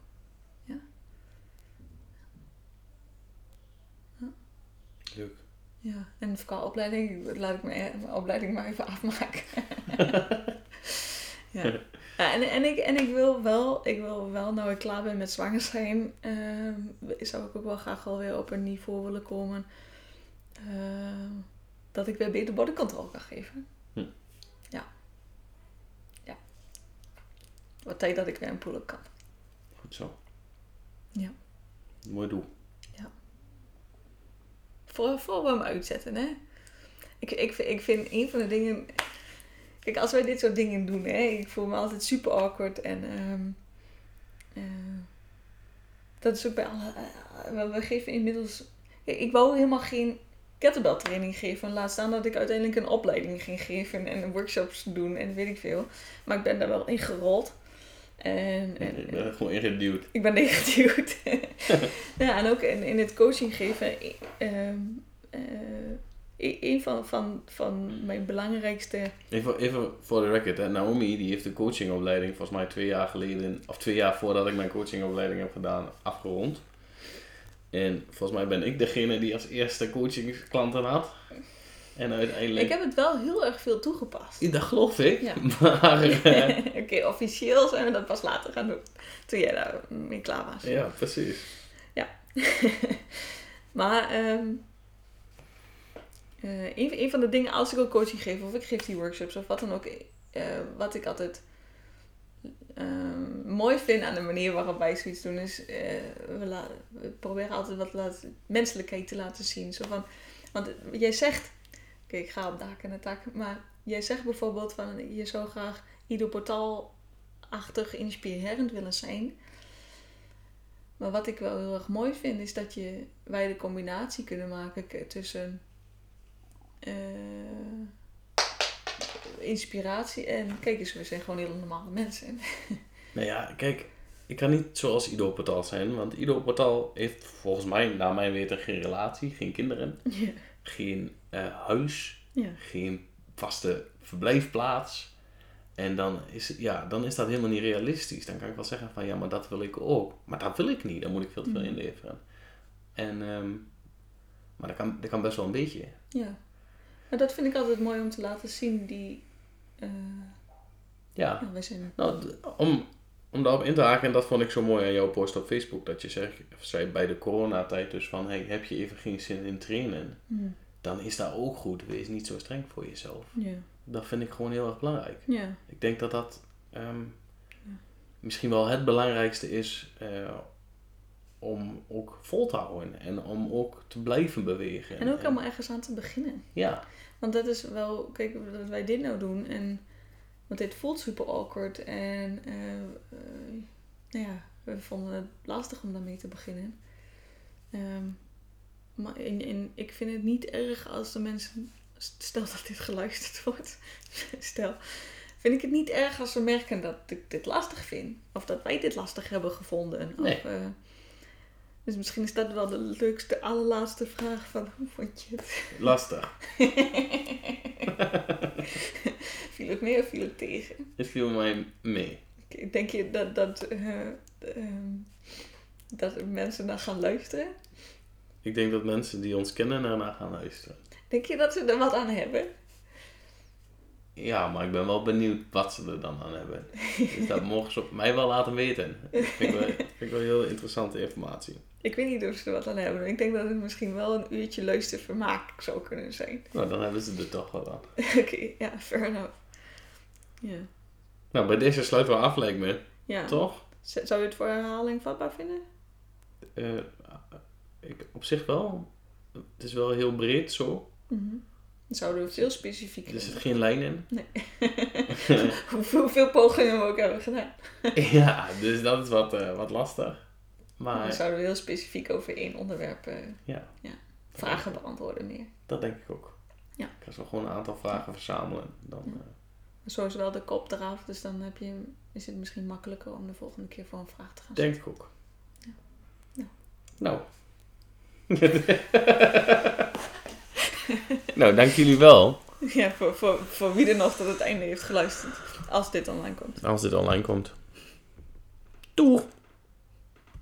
Leuk. Ja, en qua opleiding laat ik mijn, mijn opleiding maar even afmaken. ja. ja en, en, ik, en ik wil wel, ik wil wel, nou ik klaar ben met zwanger zijn, ehm, zou ik ook wel graag alweer op een niveau willen komen ehm, dat ik weer beter body control kan geven. Hm. Ja. Ja. Wat tijd dat ik weer een pull-up kan. Goed zo. Ja. Mooi doel. Voor, voor we hem uitzetten, hè. Ik, ik, ik vind een van de dingen... Kijk, als wij dit soort dingen doen, hè. Ik voel me altijd super awkward. En ehm, eh, dat is ook bij alle... eh, we- geven inmiddels... Ik wou helemaal geen kettlebell training geven. Laat staan dat ik uiteindelijk een opleiding ging geven. En workshops doen en weet ik veel. Maar ik ben daar wel in gerold. En, en, Ik ben er gewoon ingeduwd. ik ben neergeduwd. ja, en ook in, in het coaching geven. i- een van, van, van mijn belangrijkste. Even, even voor de record, hè. Naomi die heeft de coachingopleiding volgens mij twee jaar geleden, of twee jaar voordat ik mijn coachingopleiding heb gedaan, afgerond. En volgens mij ben ik degene die als eerste coachingsklanten had. En uiteindelijk... Ik heb het wel heel erg veel toegepast. Dat geloof ik. Ja. Maar eh, Oké, officieel zijn we dat pas later gaan doen. Toen jij daar mee klaar was. ja, precies. Maar ehm, eh, een, van de dingen, als ik ook coaching geef, of ik geef die workshops of wat dan ook, eh, wat ik altijd ehm, mooi vind aan de manier waarop wij zoiets doen, is eh, we, we proberen altijd wat menselijkheid te laten zien. Zo van, want jij zegt, oké, ik ga op daken en tak, maar jij zegt bijvoorbeeld van je zou graag Ido Portaal-achtig inspirerend willen zijn. Maar wat ik wel heel erg mooi vind, is dat je, wij de combinatie kunnen maken tussen eh, inspiratie en, kijk eens, we zijn gewoon hele normale mensen. Nou ja, kijk, ik kan niet zoals Ido Portal zijn, want Ido Portal heeft volgens mij, naar mijn weten, geen relatie, geen kinderen, ja. geen eh, huis, Ja. geen vaste verblijfplaats. En dan is, ja, dan is dat helemaal niet realistisch. Dan kan ik wel zeggen van ja, maar dat wil ik ook. Maar dat wil ik niet, dan moet ik veel te veel Mhm. inleveren. En, ehm, maar dat kan, dat kan best wel een beetje. ja. Maar dat vind ik altijd mooi om te laten zien, die, eh, Ja, wij zijn, nou, d- om om daarop in te haken, en dat vond ik zo mooi aan jouw post op Facebook, dat je zegt, zei bij de coronatijd dus van, hey, heb je even geen zin in trainen? Mm. Dan is dat ook goed. Wees niet zo streng voor jezelf. Ja. Dat vind ik gewoon heel erg belangrijk. Ja. Ik denk dat dat ehm, misschien wel het belangrijkste is eh, om ook vol te houden en om ook te blijven bewegen. En ook allemaal ergens aan te beginnen. Ja, Want dat is wel, kijk, dat wij dit nou doen en want dit voelt super awkward en eh, eh, nou ja, we vonden het lastig om daarmee te beginnen. Ehm, maar in, in, ik vind het niet erg als de mensen, stel dat dit geluisterd wordt, stel, vind ik het niet erg als ze merken dat ik dit lastig vind. Of dat wij dit lastig hebben gevonden. Nee. Of, eh, dus misschien is dat wel de leukste, allerlaatste vraag van hoe vond je het? lastig. viel het mee of viel het tegen? Het viel mij mee. Oké, Denk je dat, dat, eh, ehm, dat mensen naar gaan luisteren? Ik denk dat mensen die ons kennen ernaar gaan luisteren. Denk je dat ze er wat aan hebben? Ja, maar ik ben wel benieuwd wat ze er dan aan hebben. Dus dat mogen ze op mij wel laten weten. Dat vind ik wel, vind ik wel heel interessante informatie. Ik weet niet of ze er wat aan hebben. Ik denk dat het misschien wel een uurtje luistervermaak zou kunnen zijn. Nou, dan hebben ze er toch wel aan. Oké, ja, fair enough. Ja. Nou, bij deze sluiten we af, lijkt me. ja. Toch? Z- Zou je het voor herhaling vatbaar vinden? Eh, ik, op zich wel. Het is wel heel breed zo. Mhm. Dan zouden we veel specifieker Er zit geen lijn in. Hoeveel, hoeveel pogingen we ook hebben gedaan. ja, dus dat is wat, eh, wat lastig. Dan Maar zouden we heel specifiek over één onderwerp eh, ja, vragen beantwoorden meer. dat denk ik ook. Ja. Ik ga zo gewoon een aantal vragen verzamelen. Dan, eh, Zo is wel de kop eraf, dus dan heb je, is het misschien makkelijker om de volgende keer voor een vraag te gaan denk ik ook. Ja. Nou. nou, dank jullie wel. Ja, voor, voor, voor wie er nog tot het einde heeft geluisterd. Als dit online komt. Als dit online komt. Doeg!